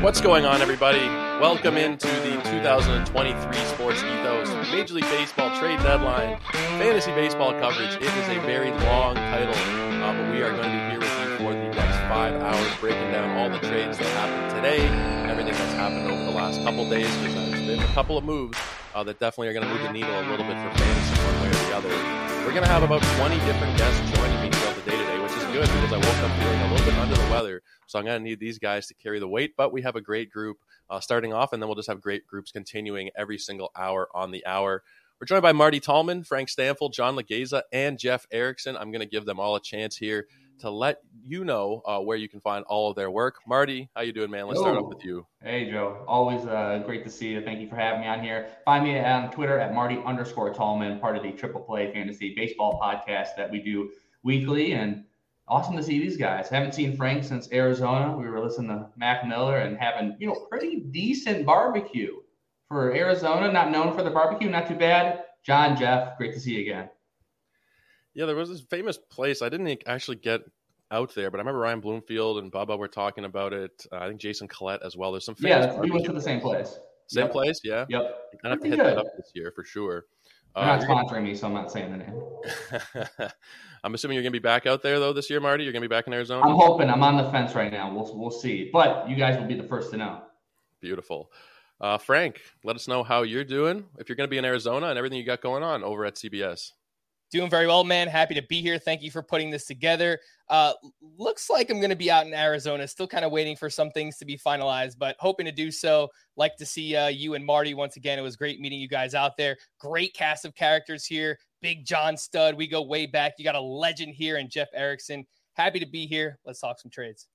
What's going on, everybody? Welcome into the 2023 Sports Ethos Major League Baseball trade deadline fantasy baseball coverage. It is a very long title, uh, but we are going to be here with you for the next five hours, breaking down all the trades that happened today, everything that's happened over the last couple days. There's been a couple of moves uh, that definitely are going to move the needle a little bit for fantasy one way or the other. We're going to have about 20 different guests joining me throughout the day today, which is good because I woke up feeling a little bit under the weather. So I'm going to need these guys to carry the weight. But we have a great group uh, starting off, and then we'll just have great groups continuing every single hour on the hour. We're joined by Marty Tallman, Frank Stampfl, John Laghezza, and Jeff Erickson. I'm going to give them all a chance here to let you know uh, where you can find all of their work. Marty, how you doing, man? Let's start off with you. Hey, Joe. Always uh, great to see you. Thank you for having me on here. Find me on Twitter at Marty underscore Tallman, part of the Triple Play Fantasy Baseball podcast that we do weekly. And awesome to see these guys. Haven't seen Frank since Arizona. We were listening to Mac Miller and having, you know, pretty decent barbecue for Arizona. Not known for the barbecue, not too bad. John, Jeff, great to see you again. Yeah, there was this famous place. I didn't actually get out there, but I remember Ryan Bloomfield and Bubba were talking about it. Uh, I think Jason Collette as well. There's some yeah. We went to the same place. Same yep. place, yeah. Yep. Of have to hit that up this year for sure. They're uh, not sponsoring gonna... me, so I'm not saying the name. I'm assuming you're going to be back out there though this year, Marty. You're going to be back in Arizona. I'm hoping. I'm on the fence right now. We'll we'll see, but you guys will be the first to know. Beautiful. Uh, Frank, let us know how you're doing. If you're going to be in Arizona and everything you got going on over at CBS. Doing very well, man. Happy to be here. Thank you for putting this together. Uh, looks like I'm going to be out in Arizona. Still kind of waiting for some things to be finalized, but hoping to do so. Like to see uh, you and Marty once again. It was great meeting you guys out there. Great cast of characters here. Big John Stud. We go way back. You got a legend here and Jeff Erickson. Happy to be here. Let's talk some trades.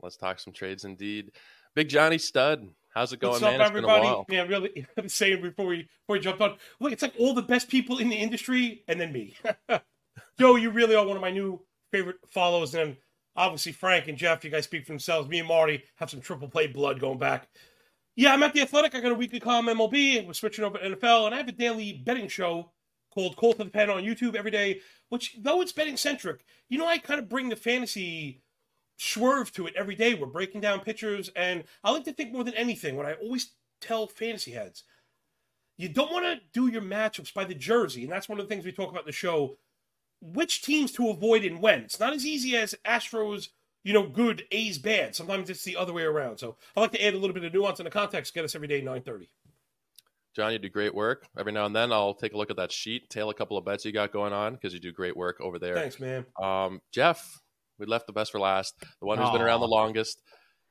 Let's talk some trades indeed. Big Johnny Stud. How's it going, What's man? Up, everybody? Yeah, really. I'm saying before we before we jumped on, look, it's like all the best people in the industry, and then me. Joe, you really are one of my new favorite follows, and obviously Frank and Jeff. You guys speak for themselves. Me and Marty have some triple play blood going back. Yeah, I'm at the Athletic. I got a weekly column MLB. We're switching over to NFL, and I have a daily betting show called Call to the Pen on YouTube every day. Which, though it's betting centric, you know, I kind of bring the fantasy swerve to it every day. We're breaking down pictures, and I like to think more than anything what I always tell fantasy heads. You don't want to do your matchups by the jersey, and that's one of the things we talk about in the show. Which teams to avoid and when. It's not as easy as Astros, you know, good, A's bad. Sometimes it's the other way around. So I like to add a little bit of nuance in the context. Get us every day 930. John, you do great work. Every now and then, I'll take a look at that sheet, tail a couple of bets you got going on because you do great work over there. Thanks, man. Um, Jeff, we left the best for last. The one who's Aww. been around the longest.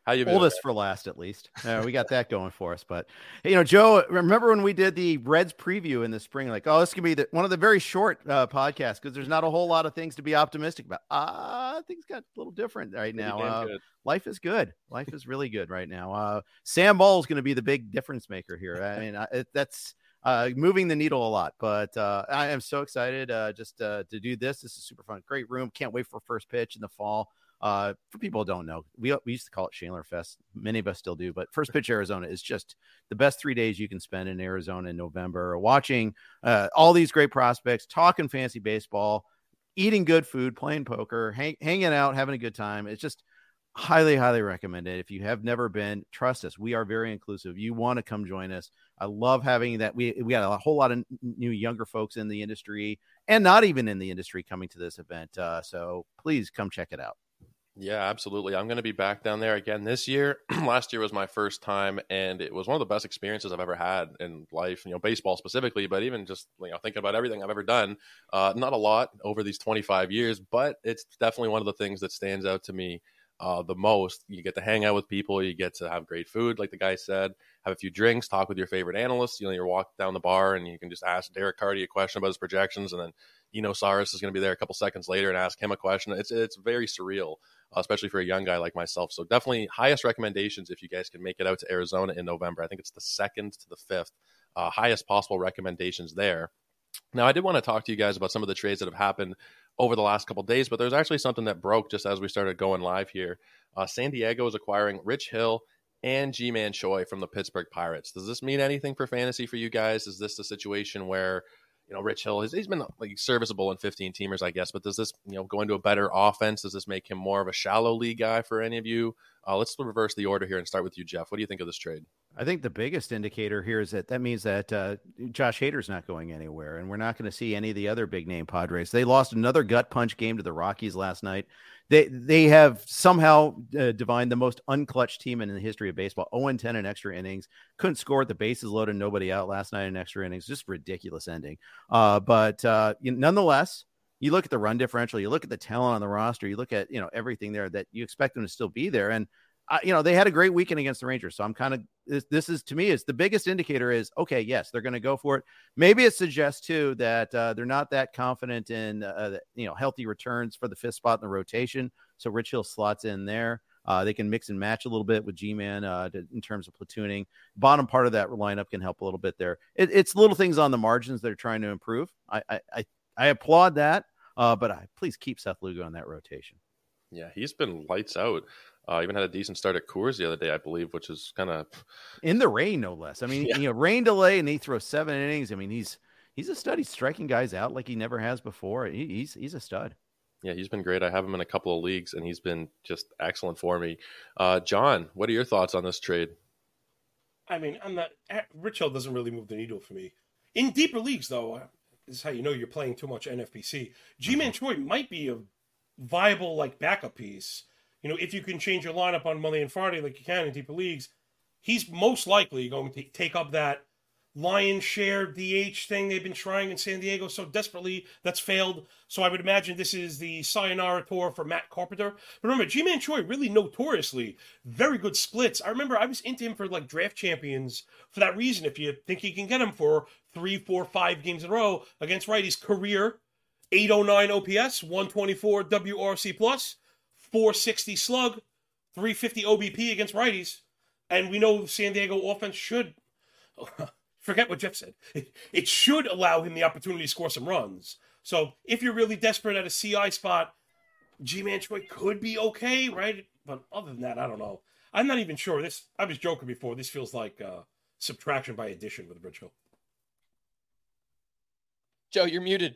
How you been? Oldest for last, at least. Uh, we got that going for us. But you know, Joe, remember when we did the Reds preview in the spring? Like, oh, this could be the, one of the very short uh, podcasts because there's not a whole lot of things to be optimistic about. Uh, things got a little different right now. Uh, life is good. Life is really good right now. Uh, Sam Ball is going to be the big difference maker here. I mean, it, that's uh, moving the needle a lot. But uh, I am so excited uh, just uh, to do this. This is super fun. Great room. Can't wait for first pitch in the fall. Uh, for people who don't know, we, we used to call it Shandler Fest. Many of us still do, but First Pitch Arizona is just the best three days you can spend in Arizona in November, watching uh, all these great prospects, talking fancy baseball, eating good food, playing poker, hang, hanging out, having a good time. It's just highly, highly recommend it. If you have never been, trust us. We are very inclusive. You want to come join us. I love having that. We we got a whole lot of new younger folks in the industry and not even in the industry coming to this event. Uh, so please come check it out. Yeah, absolutely. I'm going to be back down there again this year. Last year was my first time, and it was one of the best experiences I've ever had in life. You know, baseball specifically, but even just you know thinking about everything I've ever done. Uh, not a lot over these 25 years, but it's definitely one of the things that stands out to me uh, the most. You get to hang out with people, you get to have great food, like the guy said, have a few drinks, talk with your favorite analysts. You know, you're walking down the bar and you can just ask Derek Carty a question about his projections, and then Eno Sarris is going to be there a couple seconds later and ask him a question. It's it's very surreal especially for a young guy like myself. So definitely highest recommendations if you guys can make it out to Arizona in November. I think it's the second to the fifth. Uh, highest possible recommendations there. Now, I did want to talk to you guys about some of the trades that have happened over the last couple days, but there's actually something that broke just as we started going live here. Uh, San Diego is acquiring Rich Hill and Ji-Man Choi from the Pittsburgh Pirates. Does this mean anything for fantasy for you guys? Is this a situation where you know, Rich Hill, he's, he's been like serviceable in 15 teamers, I guess. But does this, you know, go into a better offense? Does this make him more of a shallow league guy for any of you? Uh, let's reverse the order here and start with you, Jeff. What do you think of this trade? I think the biggest indicator here is that that means that uh, Josh Hader's not going anywhere, and we're not going to see any of the other big name Padres. They lost another gut punch game to the Rockies last night. They they have somehow uh, divined the most unclutched team in the history of baseball. 0 10 in extra innings, couldn't score with the bases loaded, nobody out last night in extra innings. Just ridiculous ending. Uh, but uh, nonetheless, you look at the run differential, you look at the talent on the roster, you look at you know everything there that you expect them to still be there, and you know, they had a great weekend against the Rangers. So I'm kind of this, this is to me is the biggest indicator is okay. Yes, they're going to go for it. Maybe it suggests too that uh, they're not that confident in uh, you know healthy returns for the fifth spot in the rotation. So Rich Hill slots in there. Uh, they can mix and match a little bit with Ji-Man uh, to, in terms of platooning. Bottom part of that lineup can help a little bit there. It, it's little things on the margins that are trying to improve. I I, I, I applaud that, uh, but I, please keep Seth Lugo on that rotation. Yeah, he's been lights out. Uh, even had a decent start at Coors the other day, I believe, which is kind of in the rain, no less. I mean, yeah. you know, rain delay, and he throws seven innings. I mean, he's he's a stud. He's striking guys out like he never has before. He, he's he's a stud. Yeah, he's been great. I have him in a couple of leagues, and he's been just excellent for me. Uh, John, what are your thoughts on this trade? I mean, I'm not. Eh, Rich Hill doesn't really move the needle for me. In deeper leagues, though, uh, this is how you know you're playing too much NFBC. Ji-Man mm-hmm. Choi might be a viable like backup piece you know, if you can change your lineup on Monday and Friday like you can in deeper leagues, he's most likely going to take up that lion share DH thing they've been trying in San Diego so desperately that's failed. So I would imagine this is the sayonara tour for Matt Carpenter. But remember, Ji-Man Choi really notoriously very good splits. I remember I was into him for like draft champions for that reason. If you think you can get him for three, four, five games in a row against righties, career 809 OPS, 124 WRC plus. 460 slug, 350 OBP against righties. And we know San Diego offense should forget what Jeff said. It, it should allow him the opportunity to score some runs. So if you're really desperate at a CI spot, Ji-Man Choi could be okay, right? But other than that, I don't know. I'm not even sure. This I was joking before. This feels like uh, subtraction by addition with Rich Hill. Joe, you're muted.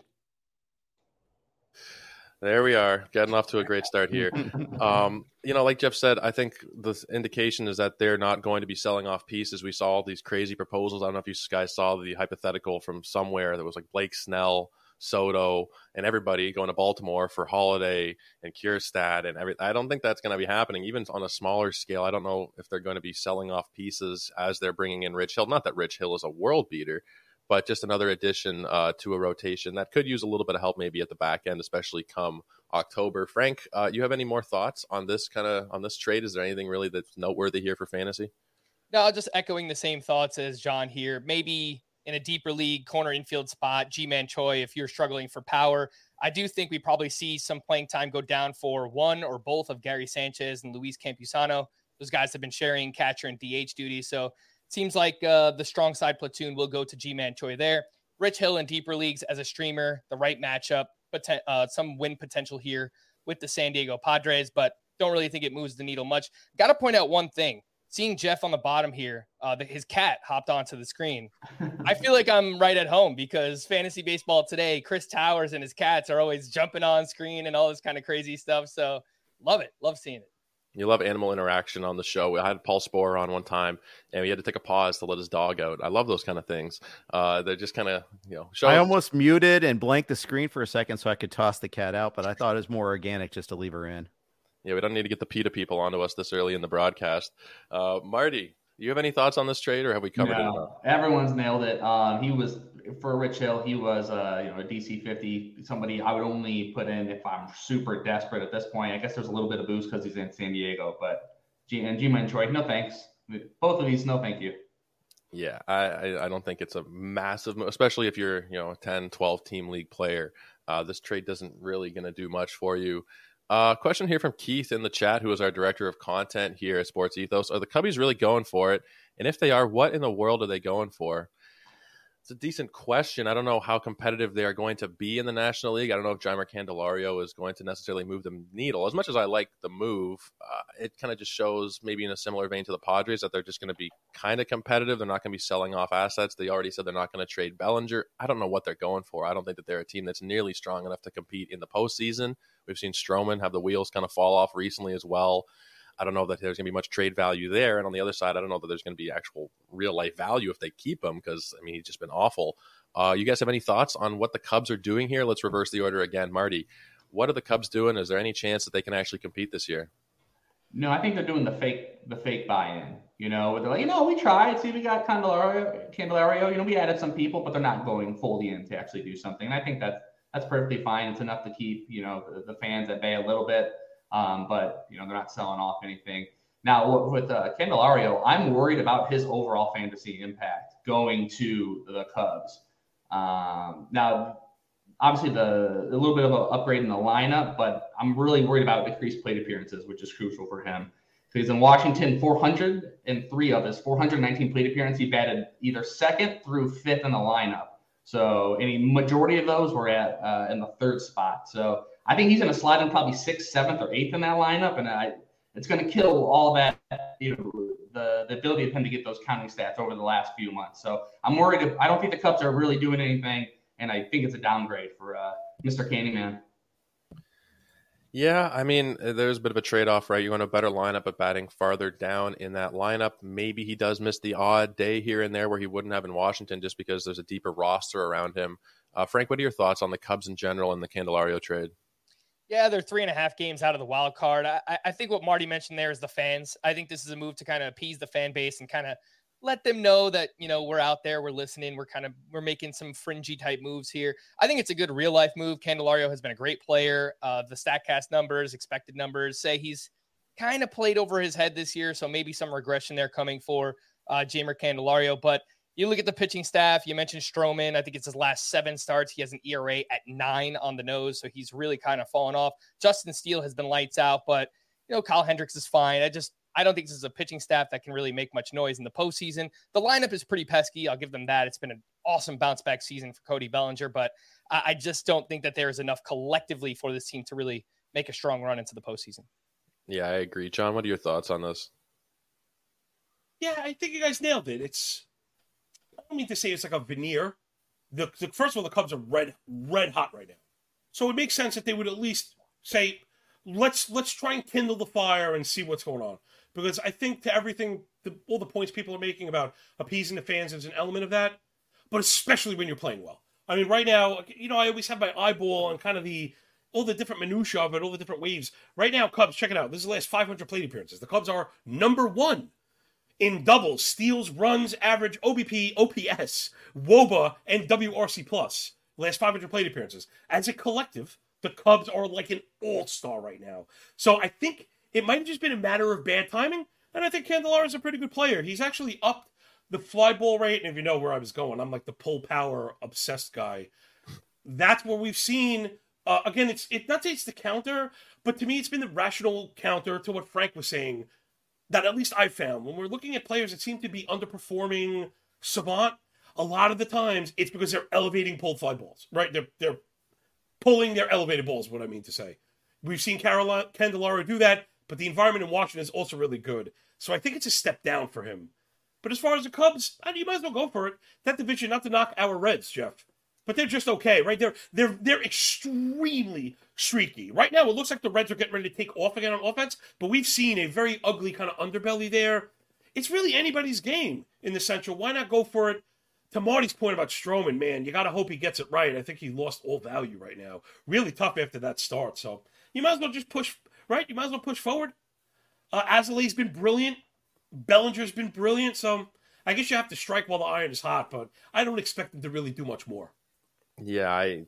There we are, getting off to a great start here. Um, you know, like Jeff said, I think the indication is that they're not going to be selling off pieces. We saw all these crazy proposals. I don't know if you guys saw the hypothetical from somewhere that was like Blake Snell, Soto, and everybody going to Baltimore for Holliday and Kjerstad and everything. I don't think that's going to be happening, even on a smaller scale. I don't know if they're going to be selling off pieces as they're bringing in Rich Hill. Not that Rich Hill is a world beater, but just another addition uh, to a rotation that could use a little bit of help maybe at the back end, especially come October. Frank, uh, you have any more thoughts on this kind of on this trade? Is there anything really that's noteworthy here for fantasy? No, just echoing the same thoughts as John here. Maybe in a deeper league corner infield spot, Ji-Man Choi, if you're struggling for power. I do think we probably see some playing time go down for one or both of Gary Sanchez and Luis Campusano. Those guys have been sharing catcher and DH duty. So Seems like uh, the strong side platoon will go to Ji-Man Choi there. Rich Hill in deeper leagues as a streamer, the right matchup, but uh, some win potential here with the San Diego Padres, but don't really think it moves the needle much. Got to point out one thing. Seeing Jeff on the bottom here, uh, the, his cat hopped onto the screen. I feel like I'm right at home because fantasy baseball today, Chris Towers and his cats are always jumping on screen and all this kind of crazy stuff. So love it. Love seeing it. You love animal interaction on the show. I had Paul Sporer on one time, and we had to take a pause to let his dog out. I love those kind of things. Uh, they're just kind of you know. Show I almost muted and blanked the screen for a second so I could toss the cat out, but I thought it was more organic just to leave her in. Yeah, we don't need to get the PETA people onto us this early in the broadcast. Uh, Marty, do you have any thoughts on this trade, or have we covered no, it? Everyone's nailed it. Um, he was for Rich Hill. He was, uh, you know, a DC fifty. Somebody I would only put in if I'm super desperate at this point. I guess there's a little bit of boost because he's in San Diego, but G and Ji-Man Choi, no thanks. Both of these, no thank you. Yeah, I, I don't think it's a massive, especially if you're you know a 10, 12 team league player. Uh, this trade doesn't really going to do much for you. Uh, question here from Keith in the chat, who is our director of content here at Sports Ethos. Are the Cubbies really going for it? And if they are, what in the world are they going for? It's a decent question. I don't know how competitive they are going to be in the National League. I don't know if Jeimer Candelario is going to necessarily move the needle. As much as I like the move, uh, it kind of just shows, maybe in a similar vein to the Padres, that they're just going to be kind of competitive. They're not going to be selling off assets. They already said they're not going to trade Bellinger. I don't know what they're going for. I don't think that they're a team that's nearly strong enough to compete in the postseason. We've seen Stroman have the wheels kind of fall off recently as well. I don't know that there's going to be much trade value there. And on the other side, I don't know that there's going to be actual real life value if they keep him because, I mean, he's just been awful. Uh, you guys have any thoughts on what the Cubs are doing here? Let's reverse the order again. Marty, what are the Cubs doing? Is there any chance that they can actually compete this year? No, I think they're doing the fake the fake buy-in. You know, they're like, you know, we tried. See, we got Candelario, Candelario. You know, we added some people, but they're not going fully in to actually do something. And I think that's that's perfectly fine. It's enough to keep you know the, the fans at bay a little bit. Um, but you know, they're not selling off anything. Now with uh, Candelario, I'm worried about his overall fantasy impact going to the Cubs. Um, now, obviously, the a little bit of an upgrade in the lineup, but I'm really worried about decreased plate appearances, which is crucial for him. He's in Washington 403 of his 419 plate appearances. He batted either second through fifth in the lineup. So any majority of those were at uh, in the third spot. So I think he's going to slide in probably sixth, seventh, or eighth in that lineup, and I, it's going to kill all that you know the the ability of him to get those counting stats over the last few months. So I'm worried. I don't think the Cubs are really doing anything, and I think it's a downgrade for uh, Mr. Candyman. Yeah, I mean, there's a bit of a trade off, right? You want a better lineup, but batting farther down in that lineup. Maybe he does miss the odd day here and there where he wouldn't have in Washington just because there's a deeper roster around him. Uh, Frank, what are your thoughts on the Cubs in general and the Candelario trade? Yeah, they're three and a half games out of the wild card. I, I think what Marty mentioned there is the fans. I think this is a move to kind of appease the fan base and kind of let them know that you know we're out there, we're listening, we're kind of we're making some fringy type moves here. I think it's a good real life move. Candelario has been a great player. Uh, the Statcast numbers, expected numbers say he's kind of played over his head this year, so maybe some regression there coming for uh, Jeimer Candelario. But you look at the pitching staff. You mentioned Stroman. I think it's his last seven starts. He has an ERA at nine on the nose, so he's really kind of fallen off. Justin Steele has been lights out, but you know Kyle Hendricks is fine. I just I don't think this is a pitching staff that can really make much noise in the postseason. The lineup is pretty pesky. I'll give them that. It's been an awesome bounce back season for Cody Bellinger, but I, I just don't think that there is enough collectively for this team to really make a strong run into the postseason. Yeah, I agree. John, what are your thoughts on this? Yeah, I think you guys nailed it. It's I don't mean to say it's like a veneer. The, the, first of all, the Cubs are red red hot right now, so it makes sense that they would at least say, let's let's try and kindle the fire and see what's going on. Because I think to everything, the, all the points people are making about appeasing the fans is an element of that, but especially when you're playing well. I mean, right now, you know, I always have my eyeball on kind of the all the different minutia of it, all the different waves. Right now, Cubs, check it out. This is the last 500 plate appearances. The Cubs are number one in doubles, steals, runs, average, OBP, OPS, WOBA, and WRC plus. Last 500 plate appearances. As a collective, the Cubs are like an all star right now. So I think it might have just been a matter of bad timing. And I think Candelario is a pretty good player. He's actually upped the fly ball rate. And if you know where I was going, I'm like the pull power obsessed guy. That's where we've seen. Uh, again, it's it not that it's the counter, but to me, it's been the rational counter to what Frank was saying that at least I found when we're looking at players that seem to be underperforming Savant, a lot of the times it's because they're elevating pulled fly balls, right? They're they're pulling their elevated balls. What I mean to say, we've seen Carolina Candelario do that, but the environment in Washington is also really good. So I think it's a step down for him. But as far as the Cubs, you might as well go for it. That division, not to knock our Reds, Jeff but they're just okay, right? They're they're they're extremely streaky. Right now, it looks like the Reds are getting ready to take off again on offense, but we've seen a very ugly kind of underbelly there. It's really anybody's game in the Central. Why not go for it? To Marty's point about Stroman, man, you got to hope he gets it right. I think he lost all value right now. Really tough after that start. So you might as well just push, right? You might as well push forward. Uh, Alzolay's been brilliant. Bellinger's been brilliant. So I guess you have to strike while the iron is hot, but I don't expect him to really do much more. Yeah, I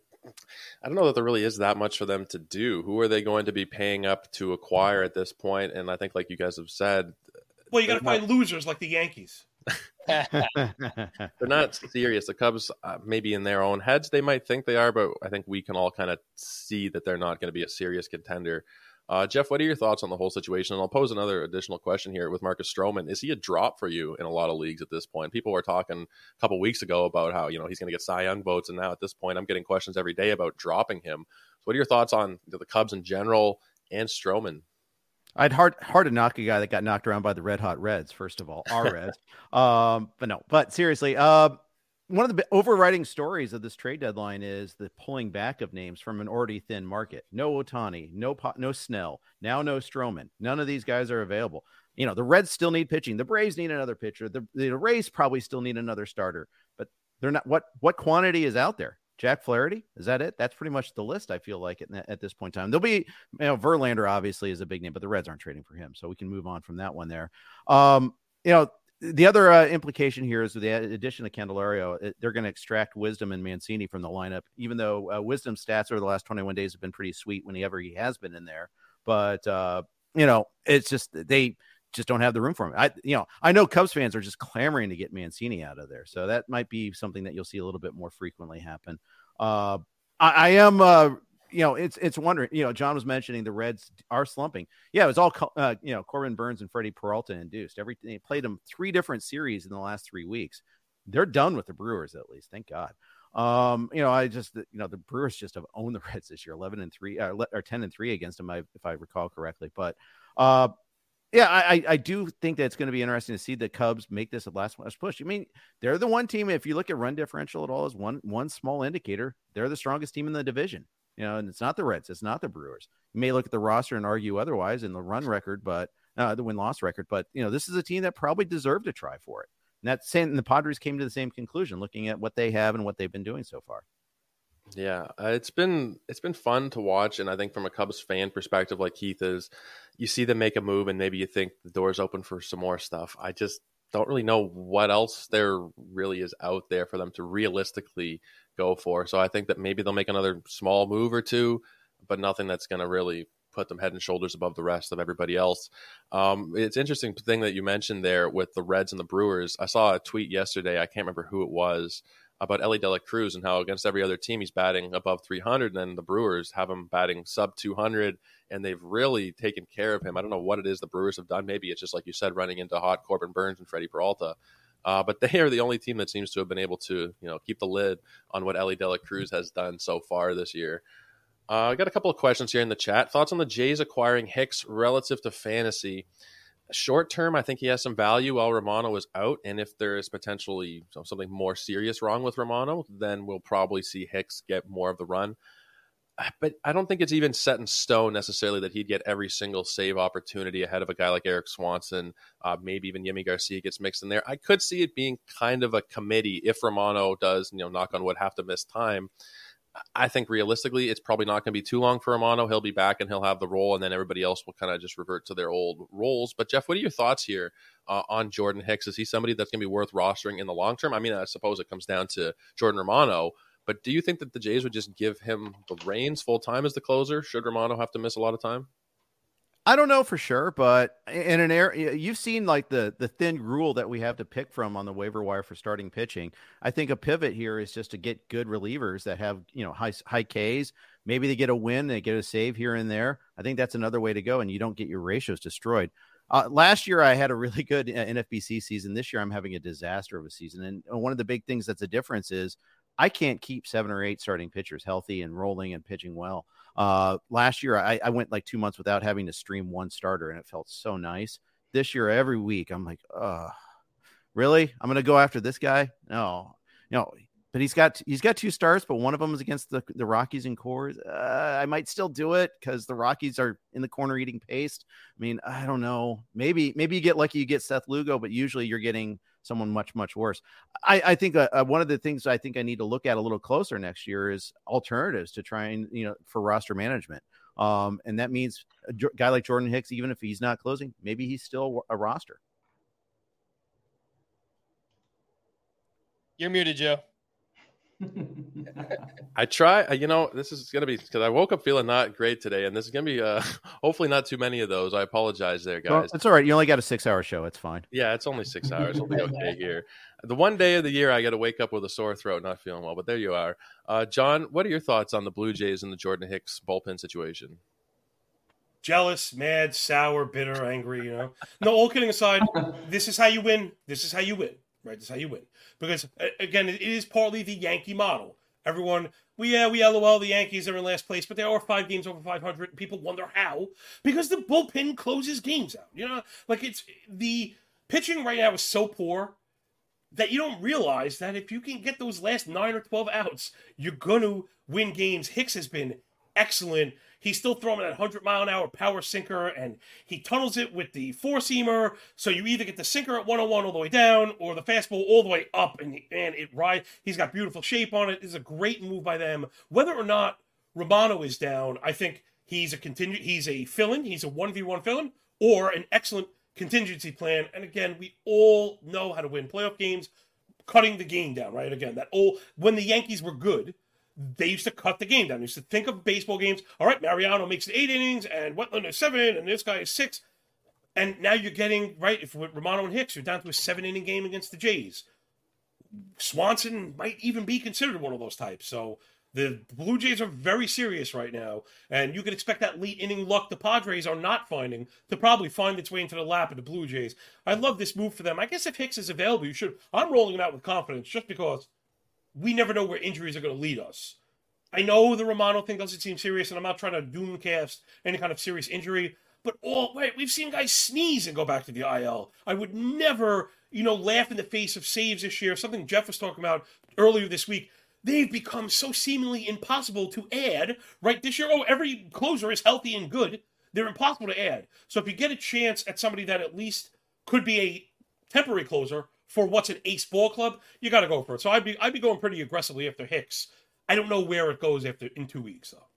I don't know that there really is that much for them to do. Who are they going to be paying up to acquire at this point? And I think, like you guys have said, well, you got to find losers like the Yankees. they're not serious. The Cubs, uh, maybe in their own heads, they might think they are, but I think we can all kind of see that they're not going to be a serious contender. Uh, Jeff, what are your thoughts on the whole situation? And I'll pose another additional question here with Marcus Stroman. Is he a drop for you in a lot of leagues at this point? People were talking a couple weeks ago about how you know he's going to get Cy Young votes, and now at this point, I'm getting questions every day about dropping him. So, what are your thoughts on the Cubs in general and Stroman? I'd hard hard to knock a guy that got knocked around by the Red Hot Reds. First of all, our Reds. Um, but no, but seriously, uh, one of the overriding stories of this trade deadline is the pulling back of names from an already thin market. No Ohtani, no no Snell, now no Stroman. None of these guys are available. You know, the Reds still need pitching. The Braves need another pitcher. The, the Rays probably still need another starter, but they're not. What what quantity is out there? Jack Flaherty, is that it? That's pretty much the list. I feel like at, at this point in time, there'll be you know Verlander obviously is a big name, but the Reds aren't trading for him, so we can move on from that one there. Um, you know, the other uh, implication here is with the addition of Candelario, it, they're going to extract Wisdom and Mancini from the lineup, even though uh, Wisdom's stats over the last 21 days have been pretty sweet whenever he has been in there. But, uh, you know, it's just they just don't have the room for him. I, you know, I know Cubs fans are just clamoring to get Mancini out of there. So that might be something that you'll see a little bit more frequently happen. Uh, I, I am uh, you know, it's it's wondering. You know, John was mentioning the Reds are slumping. Yeah, it was all uh, you know, Corbin Burnes and Freddie Peralta induced. Everything they played them three different series in the last three weeks. They're done with the Brewers at least, thank God. Um, you know, I just you know the Brewers just have owned the Reds this year, eleven and three, uh, or ten and three against them, if I recall correctly. But uh, yeah, I, I do think that it's going to be interesting to see the Cubs make this a last last push. I mean, they're the one team. If you look at run differential at all, as one one small indicator, they're the strongest team in the division. You know, and it's not the Reds, it's not the Brewers. You may look at the roster and argue otherwise in the run record, but uh, the win loss record. But you know, this is a team that probably deserved to try for it. And that's saying the Padres came to the same conclusion, looking at what they have and what they've been doing so far. Yeah, uh, it's been it's been fun to watch, and I think from a Cubs fan perspective, like Keith is, you see them make a move, and maybe you think the door's open for some more stuff. I just don't really know what else there really is out there for them to realistically go for. So I think that maybe they'll make another small move or two, but nothing that's going to really put them head and shoulders above the rest of everybody else. Um, it's interesting thing that you mentioned there with the Reds and the Brewers. I saw a tweet yesterday. I can't remember who it was about Elly De La Cruz and how against every other team he's batting above 300. And then the Brewers have him batting sub 200, and they've really taken care of him. I don't know what it is the Brewers have done. Maybe it's just like you said, running into hot Corbin Burnes and Freddie Peralta. Uh, but they are the only team that seems to have been able to, you know, keep the lid on what Elly De La Cruz has done so far this year. Uh, I got a couple of questions here in the chat. Thoughts on the Jays acquiring Hicks relative to fantasy? Short term, I think he has some value while Romano is out, and if there is potentially something more serious wrong with Romano, then we'll probably see Hicks get more of the run but I don't think it's even set in stone necessarily that he'd get every single save opportunity ahead of a guy like Erik Swanson. Uh, maybe even Yimi Garcia gets mixed in there. I could see it being kind of a committee if Romano does, you know, knock on wood, have to miss time. I think realistically, it's probably not going to be too long for Romano. He'll be back and he'll have the role, and then everybody else will kind of just revert to their old roles. But Jeff, what are your thoughts here uh, on Jordan Hicks? Is he somebody that's going to be worth rostering in the long term? I mean, I suppose it comes down to Jordan Romano, but do you think that the Jays would just give him the reins full time as the closer? Should Romano have to miss a lot of time? I don't know for sure, but in an area you've seen like the the thin rule that we have to pick from on the waiver wire for starting pitching. I think a pivot here is just to get good relievers that have you know high high Ks. Maybe they get a win, they get a save here and there. I think that's another way to go, and you don't get your ratios destroyed. Uh, last year I had a really good uh, NFBC season. This year I'm having a disaster of a season, and one of the big things that's a difference is I can't keep seven or eight starting pitchers healthy and rolling and pitching well. Uh, last year, I, I went like two months without having to stream one starter, and it felt so nice. This year, every week, I'm like, oh, really? I'm going to go after this guy? No, no. But he's got he's got two starts, but one of them is against the the Rockies and Coors. Uh, I might still do it because the Rockies are in the corner eating paste. I mean, I don't know. Maybe maybe you get lucky, you get Seth Lugo, but usually you're getting someone much much worse. I, I think uh, uh, one of the things I think I need to look at a little closer next year is alternatives to trying you know for roster management. Um, and that means a guy like Jordan Hicks, even if he's not closing, maybe he's still a roster. You're muted, Joe. I try, you know, this is going to be because I woke up feeling not great today, and this is going to be uh, hopefully not too many of those. I apologize there, guys. Well, it's all right. You only got a six hour show. It's fine. Yeah, it's only six hours. We'll be okay here. The one day of the year I got to wake up with a sore throat, not feeling well, but there you are. Uh, John, what are your thoughts on the Blue Jays and the Jordan Hicks bullpen situation? jealous, mad, sour, bitter, angry. You know, no. All kidding aside, this is how you win. This is how you win. Right. This is how you win. Because again, it is partly the Yankee model. Everyone, we yeah, we lol. The Yankees are in last place, but they are five games over 500. People wonder how because the bullpen closes games out. You know, like it's the pitching right now is so poor that you don't realize that if you can get those last nine or 12 outs, you're going to win games. Hicks has been excellent. He's still throwing that 100 mile an hour power sinker and he tunnels it with the four seamer. So you either get the sinker at 101 all the way down or the fastball all the way up and, and it ride. He's got beautiful shape on it. It's a great move by them. Whether or not Romano is down, I think he's a continue. He's a fill in. He's a 1v1 fill in or an excellent contingency plan. And again, we all know how to win playoff games, cutting the game down, right? Again, that old when the Yankees were good, they used to cut the game down. They used to think of baseball games. All right, Mariano makes eight innings, and Wetteland is seven, and this guy is six. And now you're getting right. If with Romano and Hicks, you're down to a seven inning game against the Jays. Swanson might even be considered one of those types. So the Blue Jays are very serious right now, and you can expect that late inning luck the Padres are not finding to probably find its way into the lap of the Blue Jays. I love this move for them. I guess if Hicks is available, you should. I'm rolling him out with confidence just because we never know where injuries are going to lead us. I know the Romano thing doesn't seem serious, and I'm not trying to doomcast any kind of serious injury. But all right, we've seen guys sneeze and go back to the IL. I would never, you know, laugh in the face of saves this year. Something Jeff was talking about earlier this week they've become so seemingly impossible to add, right? This year, oh, every closer is healthy and good. They're impossible to add. So if you get a chance at somebody that at least could be a temporary closer for what's an ace ball club, you got to go for it. So I'd be I'd be going pretty aggressively after Hicks. I don't know where it goes after in two weeks though.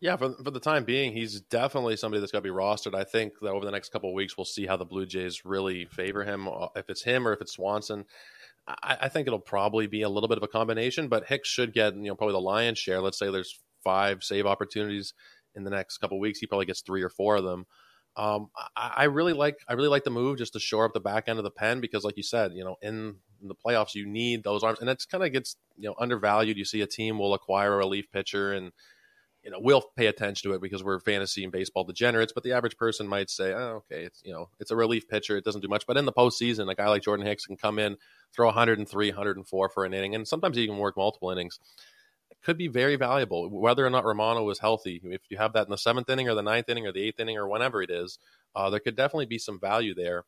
Yeah, for, for the time being, he's definitely somebody that's got to be rostered. I think that over the next couple weeks, we'll see how the Blue Jays really favor him. Uh, if it's him or if it's Swanson, I, I, think it'll probably be a little bit of a combination, but Hicks should get you know probably the lion's share. Let's say there's five save opportunities in the next couple weeks. He probably gets three or four of them. Um, I, I, really like I really like the move just to shore up the back end of the pen because, like you said, you know, in, in the playoffs you need those arms, and it's kind of gets you know undervalued. You see a team will acquire a relief pitcher and you know we'll pay attention to it because we're fantasy and baseball degenerates but the average person might say oh, okay it's you know it's a relief pitcher it doesn't do much but in the postseason a guy like jordan hicks can come in throw 103, 104 for an inning, and sometimes he can work multiple innings. Could be very valuable, whether or not Romano was healthy. If you have that in the seventh inning or the ninth inning or the eighth inning or whenever it is, uh, there could definitely be some value there.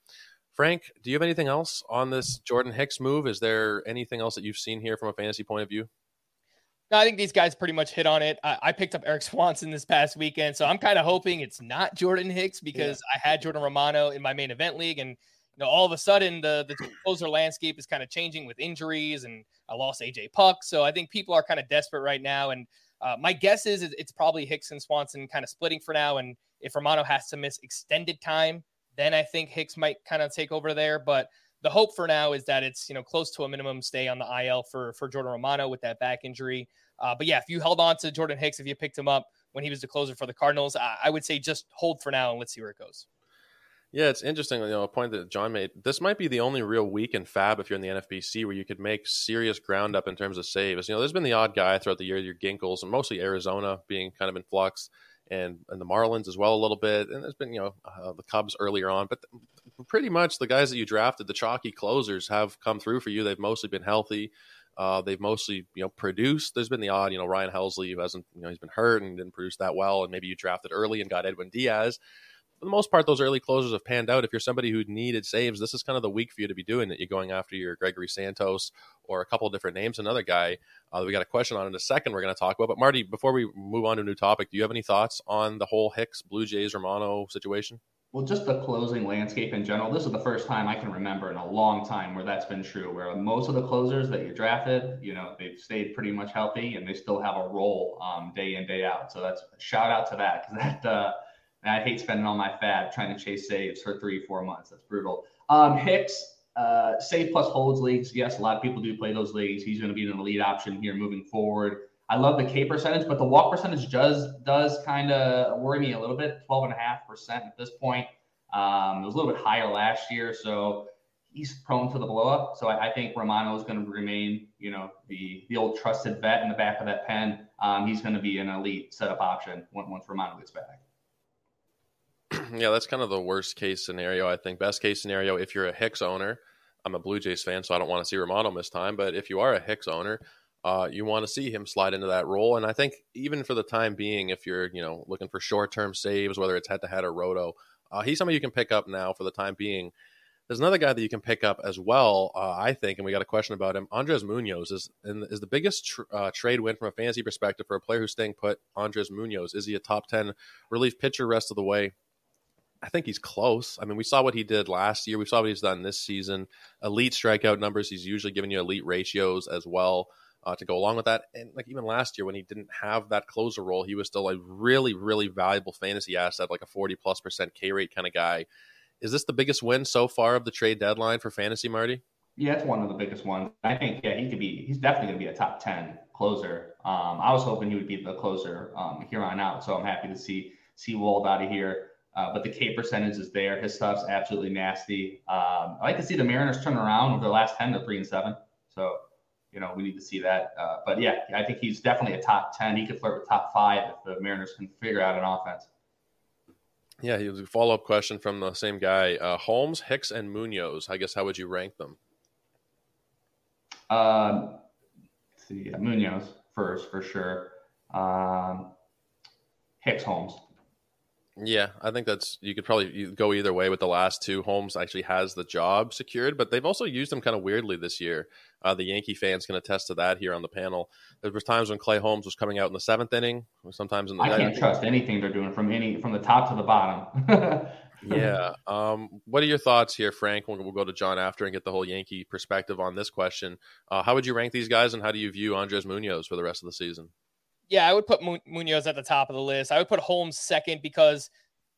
Frank, do you have anything else on this Jordan Hicks move? Is there anything else that you've seen here from a fantasy point of view? No, I think these guys pretty much hit on it. I, I picked up Erik Swanson this past weekend, so I'm kind of hoping it's not Jordan Hicks because yeah. I had Jordan Romano in my main event league, and you know, all of a sudden the the closer landscape is kind of changing with injuries, and I lost AJ Puk, so I think people are kind of desperate right now. And uh, my guess is it's probably Hicks and Swanson kind of splitting for now. And if Romano has to miss extended time, then I think Hicks might kind of take over there. But the hope for now is that it's you know close to a minimum stay on the IL for for Jordan Romano with that back injury. Uh, but yeah, if you held on to Jordan Hicks, if you picked him up when he was the closer for the Cardinals, I, I would say just hold for now and let's see where it goes. Yeah, it's interesting. You know, a point that John made. This might be the only real week in FAAB if you're in the NFBC where you could make serious ground up in terms of saves. You know, there's been the odd guy throughout the year, your Ginkels, and mostly Arizona being kind of in flux, and and the Marlins as well a little bit. And there's been you know uh, the Cubs earlier on, but pretty much the guys that you drafted, the chalky closers, have come through for you. They've mostly been healthy. Uh, they've mostly, you know, produced. There's been the odd, you know, Ryan Helsley who hasn't, you know, he's been hurt and didn't produce that well, and maybe you drafted early and got Edwin Diaz for the most part, those early closers have panned out. If you're somebody who needed saves, this is kind of the week for you to be doing it. You're going after your Gregory Santos or a couple different names. Another guy uh, that we got a question on in a second we're going to talk about. But Marty, before we move on to a new topic, do you have any thoughts on the whole Hicks, Blue Jays, Romano situation? Well, just the closing landscape in general. This is the first time I can remember in a long time where that's been true. Where most of the closers that you drafted, you know, they've stayed pretty much healthy and they still have a role um, day in day out. So that's shout out to that because that uh, I hate spending all my FAAB trying to chase saves for three, four months. That's brutal. Um, Hicks, uh, save plus holds leagues. Yes, a lot of people do play those leagues. He's going to be an elite option here moving forward. I love the K percentage, but the walk percentage does does kind of worry me a little bit. 12.5% at this point. Um, it was a little bit higher last year, so he's prone to the blow up. So I, I think Romano is going to remain, you know, the the old trusted vet in the back of that pen. Um, he's going to be an elite setup option once, once Romano gets back. Yeah, that's kind of the worst case scenario. I think best case scenario if you're a Hicks owner. I'm a Blue Jays fan, so I don't want to see Romano miss time. But if you are a Hicks owner, uh, you want to see him slide into that role. And I think even for the time being, if you're you know looking for short term saves, whether it's head to head or roto, uh, he's somebody you can pick up now for the time being. There's another guy that you can pick up as well, uh, I think, and we got a question about him. Andres Munoz is is the biggest tr- uh, trade win from a fantasy perspective for a player who's staying put. Andres Munoz is he a top ten relief pitcher rest of the way? I think he's close. I mean, we saw what he did last year. We saw what he's done this season. Elite strikeout numbers. He's usually giving you elite ratios as well uh, to go along with that. And like even last year when he didn't have that closer role, he was still a really, really valuable fantasy asset, like a 40 plus percent K rate kind of guy. Is this the biggest win so far of the trade deadline for fantasy, Marty? Yeah, it's one of the biggest ones. I think yeah, he could be. He's definitely going to be a top ten closer. Um, I was hoping he would be the closer um, here on out, so I'm happy to see Sewald out of here. Uh, but the K percentage is there. His stuff's absolutely nasty. Um, I like to see the Mariners turn around over the last ten to three and seven. So, you know, we need to see that. Uh, but yeah, I think he's definitely a top ten. He could flirt with top five if the Mariners can figure out an offense. Yeah, he was a follow up question from the same guy. Uh, Holmes, Hicks, and Munoz. I guess how would you rank them? Um, see, yeah, Munoz first for sure. Um, Hicks, Holmes. Yeah, I think that's you could probably go either way with the last two. Holmes actually has the job secured, but they've also used him kind of weirdly this year. Uh, the Yankee fans can attest to that here on the panel. There was times when Clay Holmes was coming out in the seventh inning, sometimes in the. I can't trust anything they're doing from any from the top to the bottom. yeah. Um, what are your thoughts here, Frank? We'll, we'll, go to John after and get the whole Yankee perspective on this question. Uh, how would you rank these guys, and how do you view Andres Munoz for the rest of the season? Yeah, I would put Munoz at the top of the list. I would put Holmes second because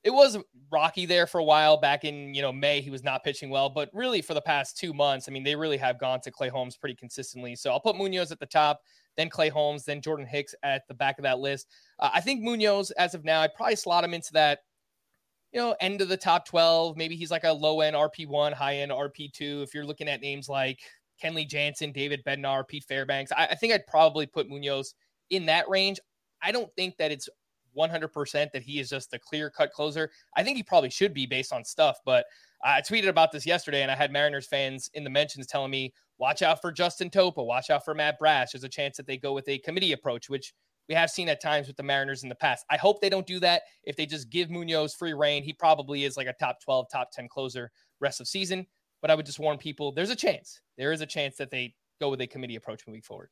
it was rocky there for a while back in you know May. He was not pitching well, but really for the past two months, I mean, they really have gone to Clay Holmes pretty consistently. So I'll put Munoz at the top, then Clay Holmes, then Jordan Hicks at the back of that list. Uh, I think Munoz, as of now, I'd probably slot him into that. You know, end of the top 12. Maybe he's like a low end RP1, high end RP2. If you're looking at names like Kenley Jansen, David Bednar, Pete Fairbanks, I, I think I'd probably put Munoz in that range. I don't think that it's 100% that he is just a clear cut closer. I think he probably should be based on stuff, but I tweeted about this yesterday and I had Mariners fans in the mentions telling me, watch out for Justin Topa, watch out for Matt Brash. There's a chance that they go with a committee approach, which we have seen at times with the Mariners in the past. I hope they don't do that. If they just give Munoz free reign, he probably is like a top 12, top 10 closer rest of season. But I would just warn people there's a chance. There is a chance that they go with a committee approach moving forward.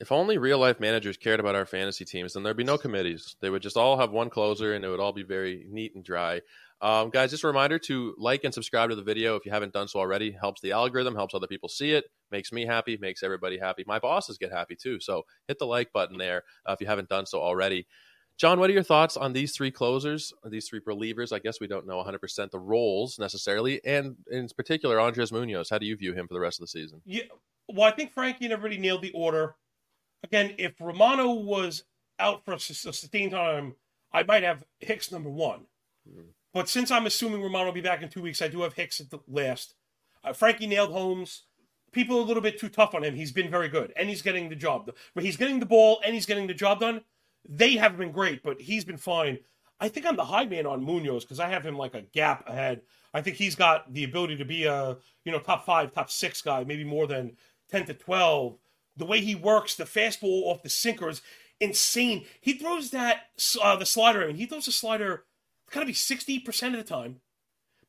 If only real life managers cared about our fantasy teams, then there'd be no committees. They would just all have one closer and it would all be very neat and dry. Um, guys, just a reminder to like and subscribe to the video if you haven't done so already. Helps the algorithm, helps other people see it, makes me happy, makes everybody happy. My bosses get happy too. So hit the like button there uh, if you haven't done so already. John, what are your thoughts on these three closers, these three relievers? I guess we don't know 100% the roles necessarily, and in particular, Andres Munoz. How do you view him for the rest of the season? Yeah, well, I think Frankie never really nailed the order again, if Romano was out for a sustained time, I might have Hicks number one. Mm-hmm. But since I'm assuming Romano will be back in two weeks, I do have Hicks at the last. Uh, Frankie nailed Holmes. People are a little bit too tough on him. He's been very good, and he's getting the job. Done. But he's getting the ball, and he's getting the job done. They haven't been great, but he's been fine. I think I'm the high man on Munoz because I have him like a gap ahead. I think he's got the ability to be a you know top five, top six guy, maybe more than ten to twelve the way he works, the fastball off the sinker is insane. He throws that uh, the slider. I mean, he throws the slider kind of be sixty percent of the time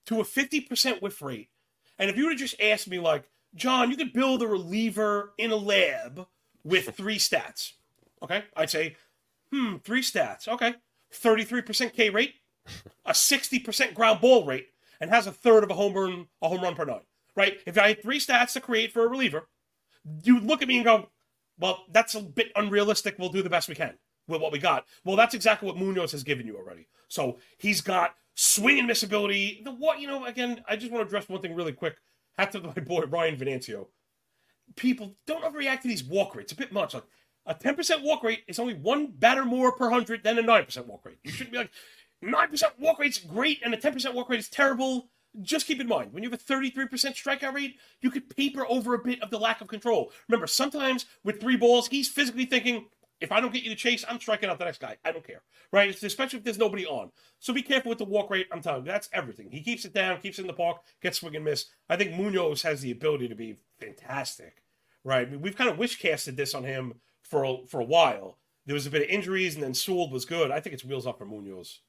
to a fifty percent whiff rate. And if you would have just asked me, like, John, you could build a reliever in a lab with three stats. Okay, I'd say, hmm, three stats. Okay, thirty-three percent K rate, a sixty percent ground ball rate, and has a third of a home run, a home run per nine. Right? If I had three stats to create for a reliever, you look at me and go, well, that's a bit unrealistic. We'll do the best we can with what we got. Well, that's exactly what Munoz has given you already. So he's got swing and miss ability. The what, you know, again, I just want to address one thing really quick. Hat to my boy, Ryan Venancio. People don't overreact to these walk rates. A bit much. Like a 10% walk rate is only one batter more per 100 than a 9% walk rate. You shouldn't be like, 9% walk rate's great and a 10% walk rate is terrible just keep in mind when you have a 33% strikeout rate, you could paper over a bit of the lack of control. Remember, sometimes with three balls, he's physically thinking, If I don't get you to chase, I'm striking out the next guy. I don't care, right? Especially if there's nobody on. So be careful with the walk rate. I'm telling you, that's everything. He keeps it down, keeps it in the park, gets swing and miss. I think Munoz has the ability to be fantastic, right? I mean, we've kind of wish casted this on him for a, for a while. There was a bit of injuries, and then Sewald was good. I think it's wheels up for Munoz.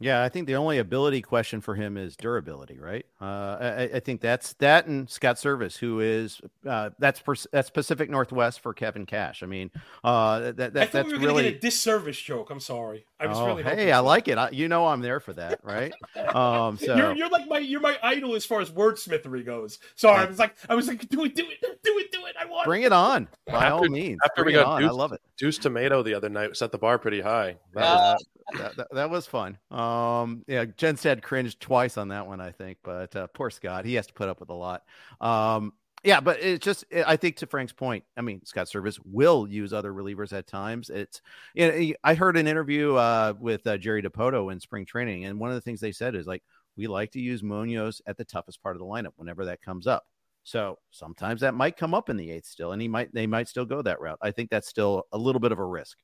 Yeah, I think the only ability question for him is durability, right? Uh, I, I, think that's that and Scott Servais, who is uh, that's per, that's Pacific Northwest for Kevin Cash. I mean, uh, that, that I thought that's we were really get a disservice joke. I'm sorry. I was oh, really hey, I like it. I, you know, I'm there for that, right? um, so you're, you're like my you're my idol as far as wordsmithery goes. Sorry, I was like I was like do it, do it, do it, do it. I want bring it on by after, all means. After bring we it got on. Deuce, I love it. Deuce Tomato the other night set the bar pretty high. That Uh, was- that, that, that was fun. Um, yeah, Jen said cringed twice on that one, I think, but uh, poor Scott, he has to put up with a lot. Um, yeah, but it's just, I think to Frank's point, I mean, Scott Servais will use other relievers at times. It's, you know, I heard an interview uh, with uh, Jerry Dipoto in spring training, and one of the things they said is like, we like to use Munoz at the toughest part of the lineup whenever that comes up. So sometimes that might come up in the eighth still, and he might, they might still go that route. I think that's still a little bit of a risk.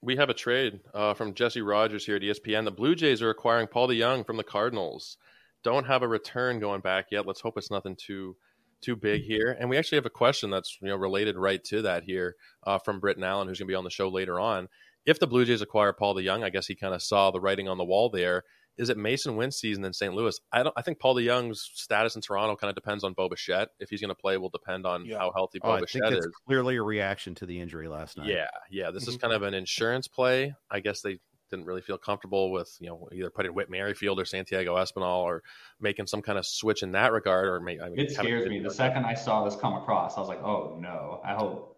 We have a trade uh, from Jesse Rogers here at ESPN. The Blue Jays are acquiring Paul DeJong from the Cardinals. Don't have a return going back yet. Let's hope it's nothing too too big here. And we actually have a question that's you know related right to that here uh, from Britton Allen, who's going to be on the show later on. If the Blue Jays acquire Paul DeJong, I guess he kind of saw the writing on the wall there. Is it Masyn Winn season in St. Louis? I don't. I think Paul DeJong's status in Toronto kind of depends on Bo Bichette. If he's going to play, will depend on Yeah. how healthy Oh, Bo I think Bichette that's is. clearly a reaction to the injury last night. Yeah, yeah. This is Mhm. kind of an insurance play. I guess they didn't really feel comfortable with you know either putting Whit Merrifield or Santiago Espinal or making some kind of switch in that regard. Or make, I mean, It scares me. The second I saw this come across, I was like, oh no. I hope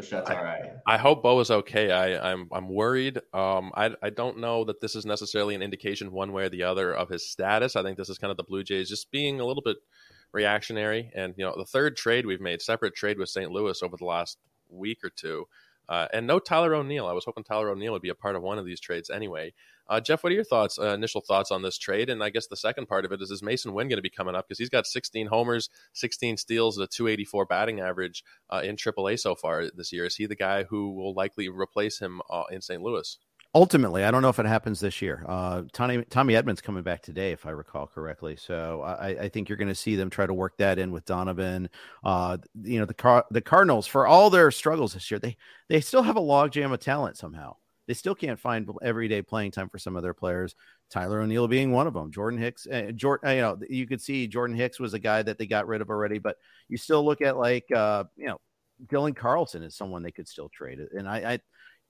Bichette's all right. I hope Bo is okay. I, I'm I'm worried. Um, I I don't know that this is necessarily an indication one way or the other of his status. I think this is kind of the Blue Jays just being a little bit reactionary. And you know, the third trade we've made, separate trade with St. Louis over the last week or two, uh, and no Tyler O'Neill. I was hoping Tyler O'Neill would be a part of one of these trades anyway. Uh, Jeff, what are your thoughts? Uh, initial thoughts on this trade? And I guess the second part of it is: Is Masyn Winn going to be coming up because he's got 16 homers, 16 steals, a 284 batting average uh, in AAA so far this year? Is he the guy who will likely replace him uh, in St. Louis? Ultimately, I don't know if it happens this year. Uh, Tommy Tommy Edman's coming back today, if I recall correctly. So I, I think you're going to see them try to work that in with Donovan. Uh, you know the Car- the Cardinals for all their struggles this year, they they still have a logjam of talent somehow. They still can't find everyday playing time for some of their players. Tyler O'Neill being one of them. Jordan Hicks, uh, Jordan, you know, you could see Jordan Hicks was a guy that they got rid of already, but you still look at like uh, you know Dylan Carlson is someone they could still trade. And I, I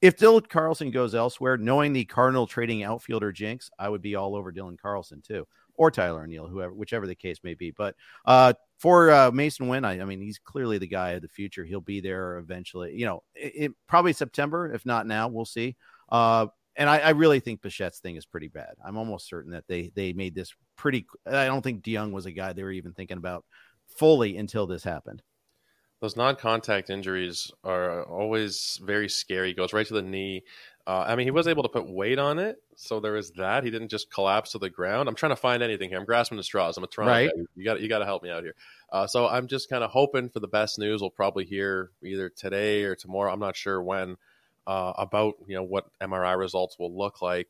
if Dylan Carlson goes elsewhere, knowing the Cardinal trading outfielder jinx, I would be all over Dylan Carlson too, or Tyler O'Neill, whoever, whichever the case may be. But uh, for uh, Masyn Winn, I, I mean, he's clearly the guy of the future. He'll be there eventually. You know, it, it- probably September, if not now. We'll see. Uh, and I, I really think Bichette's thing is pretty bad. I'm almost certain that they they made this pretty. I don't think DeJong was a guy they were even thinking about fully until this happened. Those non-contact injuries are always very scary. He goes right to the knee. Uh, I mean, he was able to put weight on it, so there is that. He didn't just collapse to the ground. I'm trying to find anything here. I'm grasping the straws. I'm a Toronto Right. guy. You got you got to help me out here. Uh, so I'm just kind of hoping for the best news. We'll probably hear either today or tomorrow. I'm not sure when uh, about you know what MRI results will look like.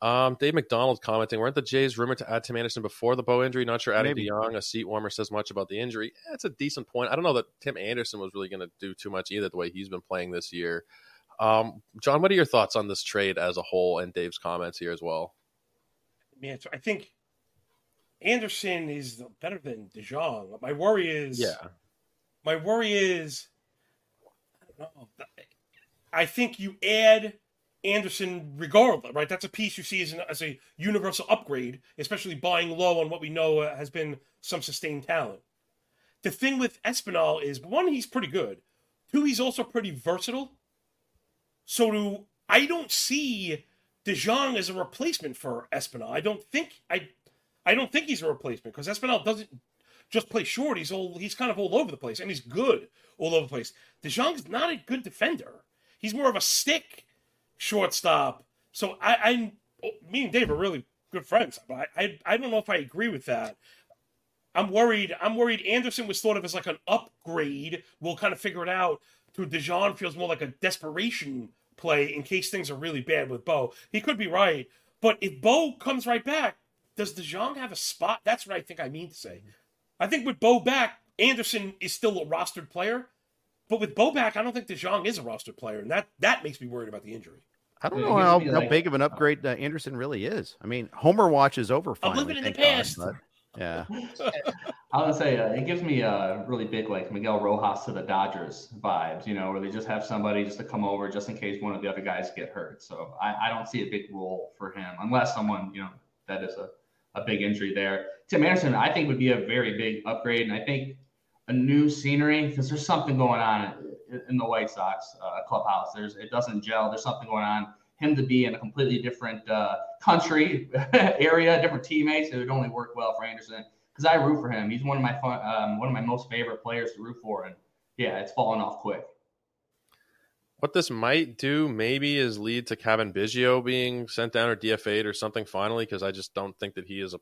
Um, Dave McDonald commenting, weren't the Jays rumored to add Tim Anderson before the Bo injury? Not sure adding Maybe. DeJong, a seat warmer, says much about the injury. That's a decent point. I don't know that Tim Anderson was really going to do too much either, the way he's been playing this year. Um, John, what are your thoughts on this trade as a whole and Dave's comments here as well? Man, I think Anderson is better than DeJong. My worry is Yeah. my worry is I don't know. I think you add Anderson regardless, right? That's a piece you see as, an, as a universal upgrade, especially buying low on what we know uh, has been some sustained talent. The thing with Espinal is one, he's pretty good. Two, he's also pretty versatile. So do I don't see DeJong as a replacement for Espinal. I don't think I I don't think he's a replacement because Espinal doesn't just play short. He's all he's kind of all over the place, and he's good all over the place. DeJong's not a good defender. He's more of a stick shortstop. So I, I me and Dave are really good friends, but I, I I don't know if I agree with that. I'm worried. I'm worried. Anderson was thought of as like an upgrade. We'll kind of figure it out. to DeJong feels more like a desperation play in case things are really bad with Bo. He could be right, but if Bo comes right back, does DeJong have a spot? That's what I think I mean to say. I think with Bo back, Anderson is still a rostered player, but with Bo back, I don't think DeJong is a roster player, and that that makes me worried about the injury. I don't know how, how big of an upgrade uh, Anderson really is. I mean, Homer watch is over. Finally, I'm living in the past. God, yeah. I would say uh, it gives me a really big like Miguel Rojas to the Dodgers vibes, you know, where they just have somebody just to come over just in case one of the other guys get hurt. So I, I don't see a big role for him unless someone, you know, that is a, a big injury there. Tim Anderson, I think would be a very big upgrade, and I think a new scenery because there's something going on in the White Sox uh, clubhouse. There's it doesn't gel. There's something going on. Him to be in a completely different uh, country area, different teammates, it would only work well for Anderson because I root for him. He's one of my fun, um, one of my most favorite players to root for, and yeah, it's falling off quick. What this might do maybe is lead to Cavan Biggio being sent down or DFA'd or something finally, because I just don't think that he is a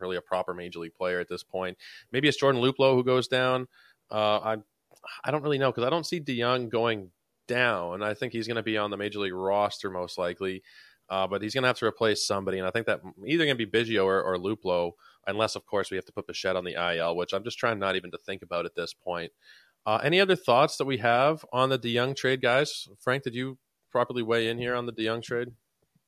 really a proper major league player at this point. Maybe it's Jordan Luplow who goes down. Uh, I I don't really know because I don't see DeJong going down. I think he's going to be on the major league roster most likely. Uh, but he's going to have to replace somebody, and I think that either going to be Biggio or, or Luplow, unless of course we have to put Bichette on the IL, which I'm just trying not even to think about at this point. Uh, any other thoughts that we have on the DeJong trade, guys? Frank, did you properly weigh in here on the DeJong trade?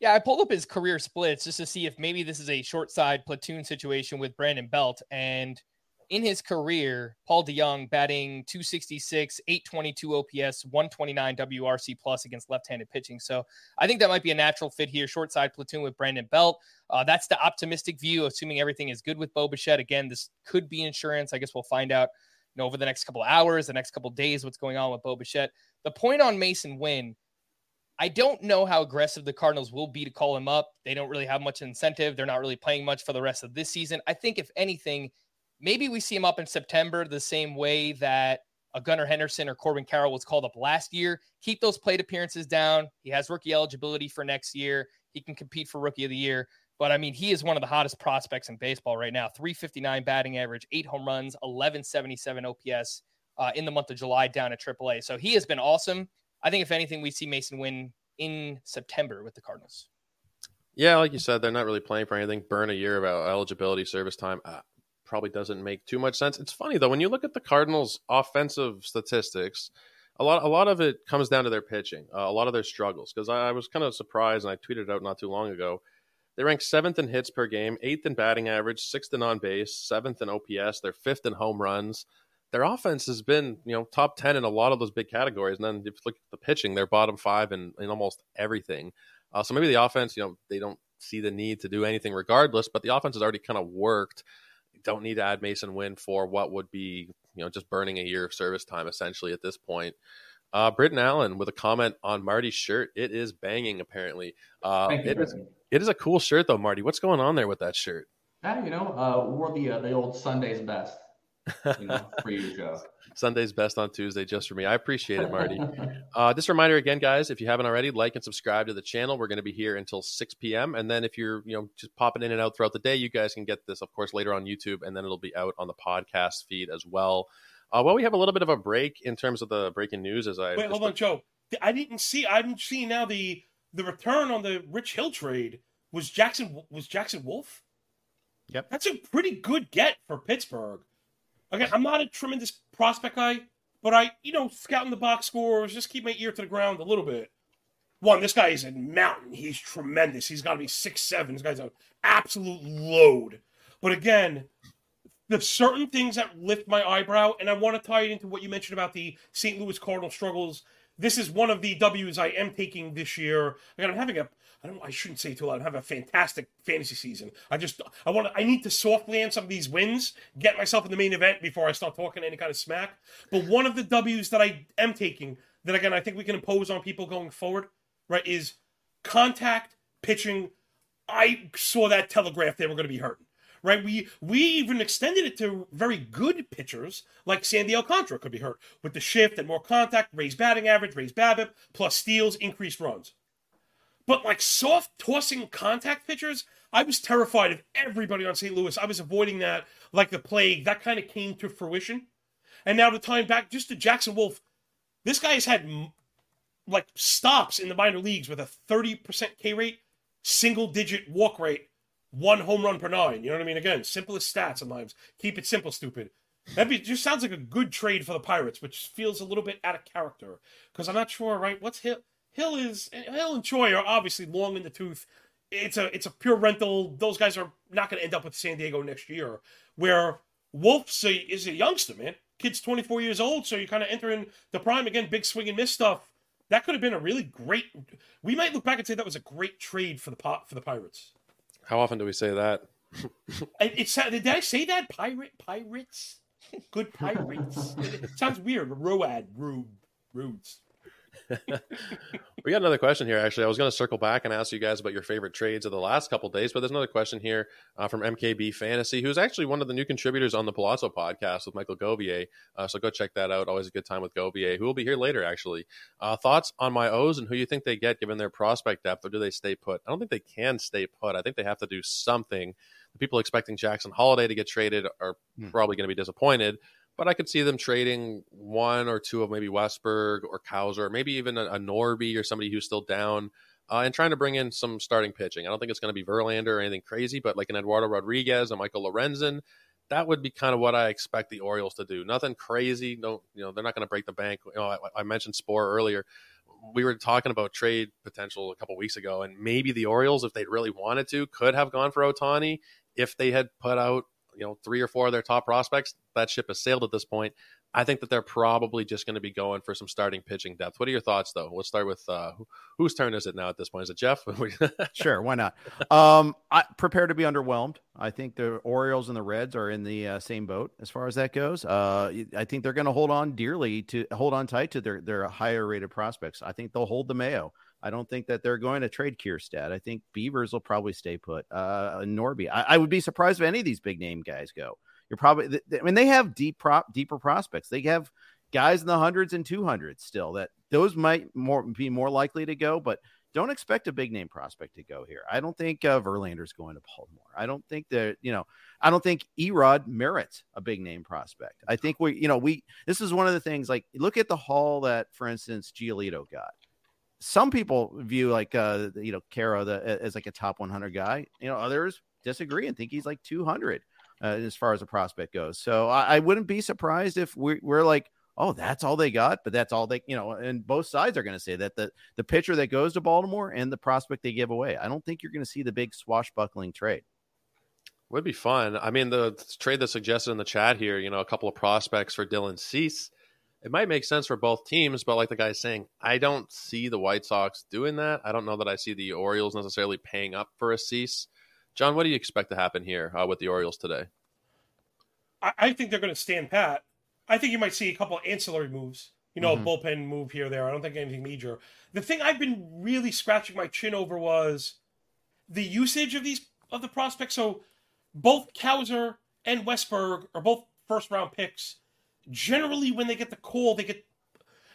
Yeah, I pulled up his career splits just to see if maybe this is a short side platoon situation with Brandon Belt. And in his career, Paul DeJong batting 266, 822 OPS, 129 WRC plus against left-handed pitching. So I think that might be a natural fit here. Short side platoon with Brandon Belt. Uh, that's the optimistic view, assuming everything is good with Bo Bichette. Again, this could be insurance. I guess we'll find out you know, over the next couple hours, the next couple days, what's going on with Bo Bichette. The point on Masyn Winn, I don't know how aggressive the Cardinals will be to call him up. They don't really have much incentive. They're not really playing much for the rest of this season. I think, if anything, maybe we see him up in September the same way that a Gunnar Henderson or Corbin Carroll was called up last year. Keep those plate appearances down. He has rookie eligibility for next year. He can compete for rookie of the year. But I mean, he is one of the hottest prospects in baseball right now. 359 batting average, eight home runs, 1177 OPS uh, in the month of July down at AAA. So he has been awesome. I think if anything, we see Masyn Winn in September with the Cardinals. Yeah, like you said, they're not really playing for anything. Burn a year of eligibility, service time. Uh, probably doesn't make too much sense. It's funny though when you look at the Cardinals' offensive statistics, a lot a lot of it comes down to their pitching, uh, a lot of their struggles. Because I, I, was kind of surprised, and I tweeted out not too long ago. They rank seventh in hits per game, eighth in batting average, sixth in on base, seventh in OPS. They're fifth in home runs. Their offense has been, you know, top ten in a lot of those big categories. And then if you look at the pitching, they're bottom five in, in almost everything. Uh, so maybe the offense, you know, they don't see the need to do anything regardless, but the offense has already kind of worked don't need to add Masyn Winn for what would be, you know, just burning a year of service time essentially at this point. Uh, Britton Allen with a comment on Marty's shirt. It is banging, apparently. Uh, it, is, it is a cool shirt, though, Marty. What's going on there with that shirt? Yeah, you know, uh, wore the uh, the old Sunday's best. You know, for you, Joe. Sunday's best on Tuesday just for me. I appreciate it, Marty. uh, just a reminder again, guys, if you haven't already, like and subscribe to the channel. We're going to be here until 6 p.m. And then if you're, you know, just popping in and out throughout the day, you guys can get this, of course, later on YouTube, and then it'll be out on the podcast feed as well. Uh, well, we have a little bit of a break in terms of the breaking news. As I wait, hold on, Joe. I didn't see. I'm seeing now the the return on the Rich Hill trade was Jackson was Jackson Wolf. Yep, that's a pretty good get for Pittsburgh. Again, I'm not a tremendous prospect guy, but I, you know, scouting the box scores, just keep my ear to the ground a little bit. One, this guy is a mountain. He's tremendous. He's got to be six seven. This guy's an absolute load. But again, the certain things that lift my eyebrow, and I want to tie it into what you mentioned about the St. Louis Cardinal struggles. This is one of the W's I am taking this year. Again, I'm having a I don't I shouldn't say too loud. Have a fantastic fantasy season. I just I want I need to soft land some of these wins, get myself in the main event before I start talking any kind of smack. But one of the W's that I am taking that again I think we can impose on people going forward, right, is contact pitching. I saw that telegraph they were going to be hurting. Right, we we even extended it to very good pitchers like Sandy Alcantara could be hurt with the shift and more contact, raised batting average, raised BABIP, plus steals, increased runs. But like soft tossing contact pitchers, I was terrified of everybody on St. Louis. I was avoiding that like the plague. That kind of came to fruition. And now the time back just to Jackson Wolf, This guy has had like stops in the minor leagues with a 30% K rate, single digit walk rate, one home run per nine. You know what I mean? Again, simplest stats sometimes. Keep it simple, stupid. That just sounds like a good trade for the Pirates, which feels a little bit out of character because I'm not sure, right? What's Hill? Hill is Hill and Choi are obviously long in the tooth. It's a it's a pure rental. Those guys are not going to end up with San Diego next year. Where Wolf's a, is a youngster, man. Kid's 24 years old, so you're kind of entering the prime again. Big swing and miss stuff. That could have been a really great. We might look back and say that was a great trade for the pot for the Pirates. How often do we say that? it, it, did I say that? Pirate pirates, good pirates. it sounds weird. Road, rude, rudes. we got another question here. Actually, I was going to circle back and ask you guys about your favorite trades of the last couple days, but there's another question here uh, from MKB Fantasy, who's actually one of the new contributors on the Palazzo podcast with Michael Govier. Uh, so go check that out. Always a good time with Govier, who will be here later. Actually, uh, thoughts on my O's and who you think they get given their prospect depth, or do they stay put? I don't think they can stay put. I think they have to do something. The people expecting Jackson Holliday to get traded are hmm. probably going to be disappointed but I could see them trading one or two of maybe Westburg or Cowser, maybe even a, a Norby or somebody who's still down, uh, and trying to bring in some starting pitching. I don't think it's going to be Verlander or anything crazy, but like an Eduardo Rodriguez, a Michael Lorenzen, that would be kind of what I expect the Orioles to do. Nothing crazy. No, you know, they're not going to break the bank. You know, I, I mentioned Sporer earlier. We were talking about trade potential a couple weeks ago, and maybe the Orioles, if they really wanted to, could have gone for Ohtani if they had put out you know three or four of their top prospects. That ship has sailed at this point. I think that they're probably just going to be going for some starting pitching depth. What are your thoughts, though? Let's start with uh, whose turn is it now at this point? Is it Jeff? sure, why not? Um, I prepare to be underwhelmed. I think the Orioles and the Reds are in the uh, same boat as far as that goes. Uh, I think they're going to hold on dearly to hold on tight to their their higher rated prospects. I think they'll hold the Mayo. I don't think that they're going to trade Kjerstad. I think Beavers will probably stay put. Uh, Norby, I, I, would be surprised if any of these big name guys go. You're probably, I mean, they have deep prop, deeper prospects. They have guys in the hundreds and two hundreds still. That those might more be more likely to go, but don't expect a big name prospect to go here. I don't think uh, Verlander's going to Baltimore. I don't think that you know. I don't think Erod merits a big name prospect. I think we, you know, we. This is one of the things. Like, look at the haul that, for instance, Giolito got some people view like uh you know Quero the, as like a top 100 guy. You know, others disagree and think he's like 200 uh, as far as a prospect goes. So I, I wouldn't be surprised if we're, we're like, oh, that's all they got, but that's all they, you know, and both sides are going to say that the the pitcher that goes to Baltimore and the prospect they give away. I don't think you're going to see the big swashbuckling trade. Would be fun. I mean, the trade that's suggested in the chat here, you know, a couple of prospects for Dylan Cease it might make sense for both teams, but like the guy's saying, I don't see the White Sox doing that. I don't know that I see the Orioles necessarily paying up for a Cease. John, what do you expect to happen here uh, with the Orioles today? I, I think they're going to stand pat. I think you might see a couple of ancillary moves. You know, mm-hmm. a bullpen move here there. I don't think anything major. The thing I've been really scratching my chin over was the usage of these of the prospects. So both Cowser and Westburg are both first round picks generally when they get the call, they get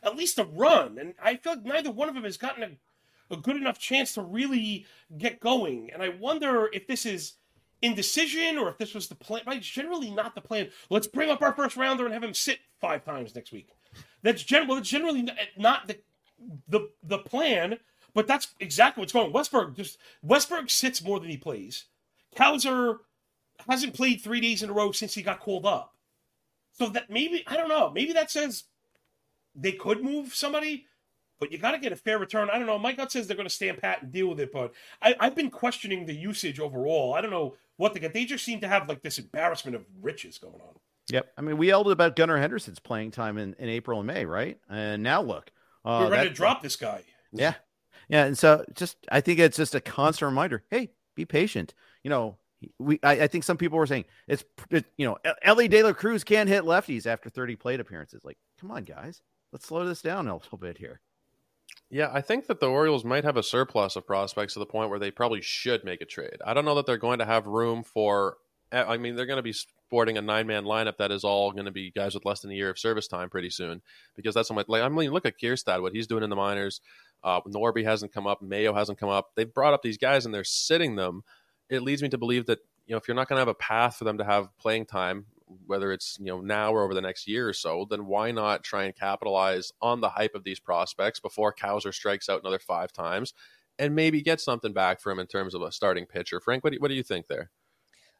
at least a run. And I feel like neither one of them has gotten a, a good enough chance to really get going. And I wonder if this is indecision or if this was the plan. Right, generally not the plan. Let's bring up our first rounder and have him sit five times next week. That's gen- well, it's generally eh, not the the the plan, but that's exactly what's going. on. Westburg just Westburg sits more than he plays. Cowser hasn't played three days in a row since he got called up. So that maybe I don't know. Maybe that says they could move somebody, but you got to get a fair return. I don't know. My gut says they're going to stand pat and deal with it, but I, have been questioning the usage overall. I don't know what to get. They just seem to have like this embarrassment of riches going on. Yep. I mean, we yelled about Gunnar Henderson's playing time in, in April and May, right? And now look, uh, we're ready to drop this guy. Yeah. Yeah. And so just, I think it's just a constant reminder. Hey, be patient. You know, we I, I, think some people were saying it's it, you know Elly De La Cruz can't hit lefties after 30 plate appearances. Like, come on, guys, let's slow this down a little bit here. Yeah, I think that the Orioles might have a surplus of prospects to the point where they probably should make a trade. I don't know that they're going to have room for. I mean, they're going to be sporting a nine-man lineup that is all going to be guys with less than a year of service time pretty soon, because that's what like I mean, look at Kjerstad, what he's doing in the minors. Uh, Norby hasn't come up, Mayo hasn't come up. They've brought up these guys and they're sitting them it leads me to believe that you know if you're not going to have a path for them to have playing time, whether it's you know now or over the next year or so, then why not try and capitalize on the hype of these prospects before Cowser strikes out another five times, and maybe get something back for him in terms of a starting pitcher? Frank, what do you, what do you think there?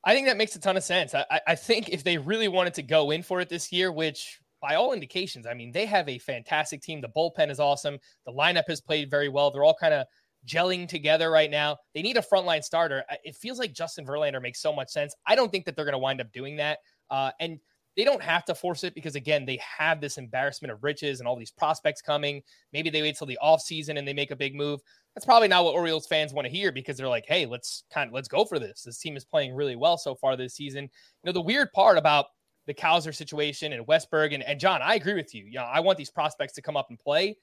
I think that makes a ton of sense. I, I think if they really wanted to go in for it this year, which by all indications, I mean, they have a fantastic team. The bullpen is awesome. The lineup has played very well. They're all kind of gelling together right now. They need a frontline starter. It feels like Justin Verlander makes so much sense. I don't think that they're going to wind up doing that. Uh, and they don't have to force it because again, they have this embarrassment of riches and all these prospects coming. Maybe they wait till the offseason and they make a big move. That's probably not what Orioles fans want to hear because they're like, hey, let's kind of let's go for this. This team is playing really well so far this season. You know, the weird part about the Cowser situation and Westburg and, and John, I agree with you. You know, I want these prospects to come up and play.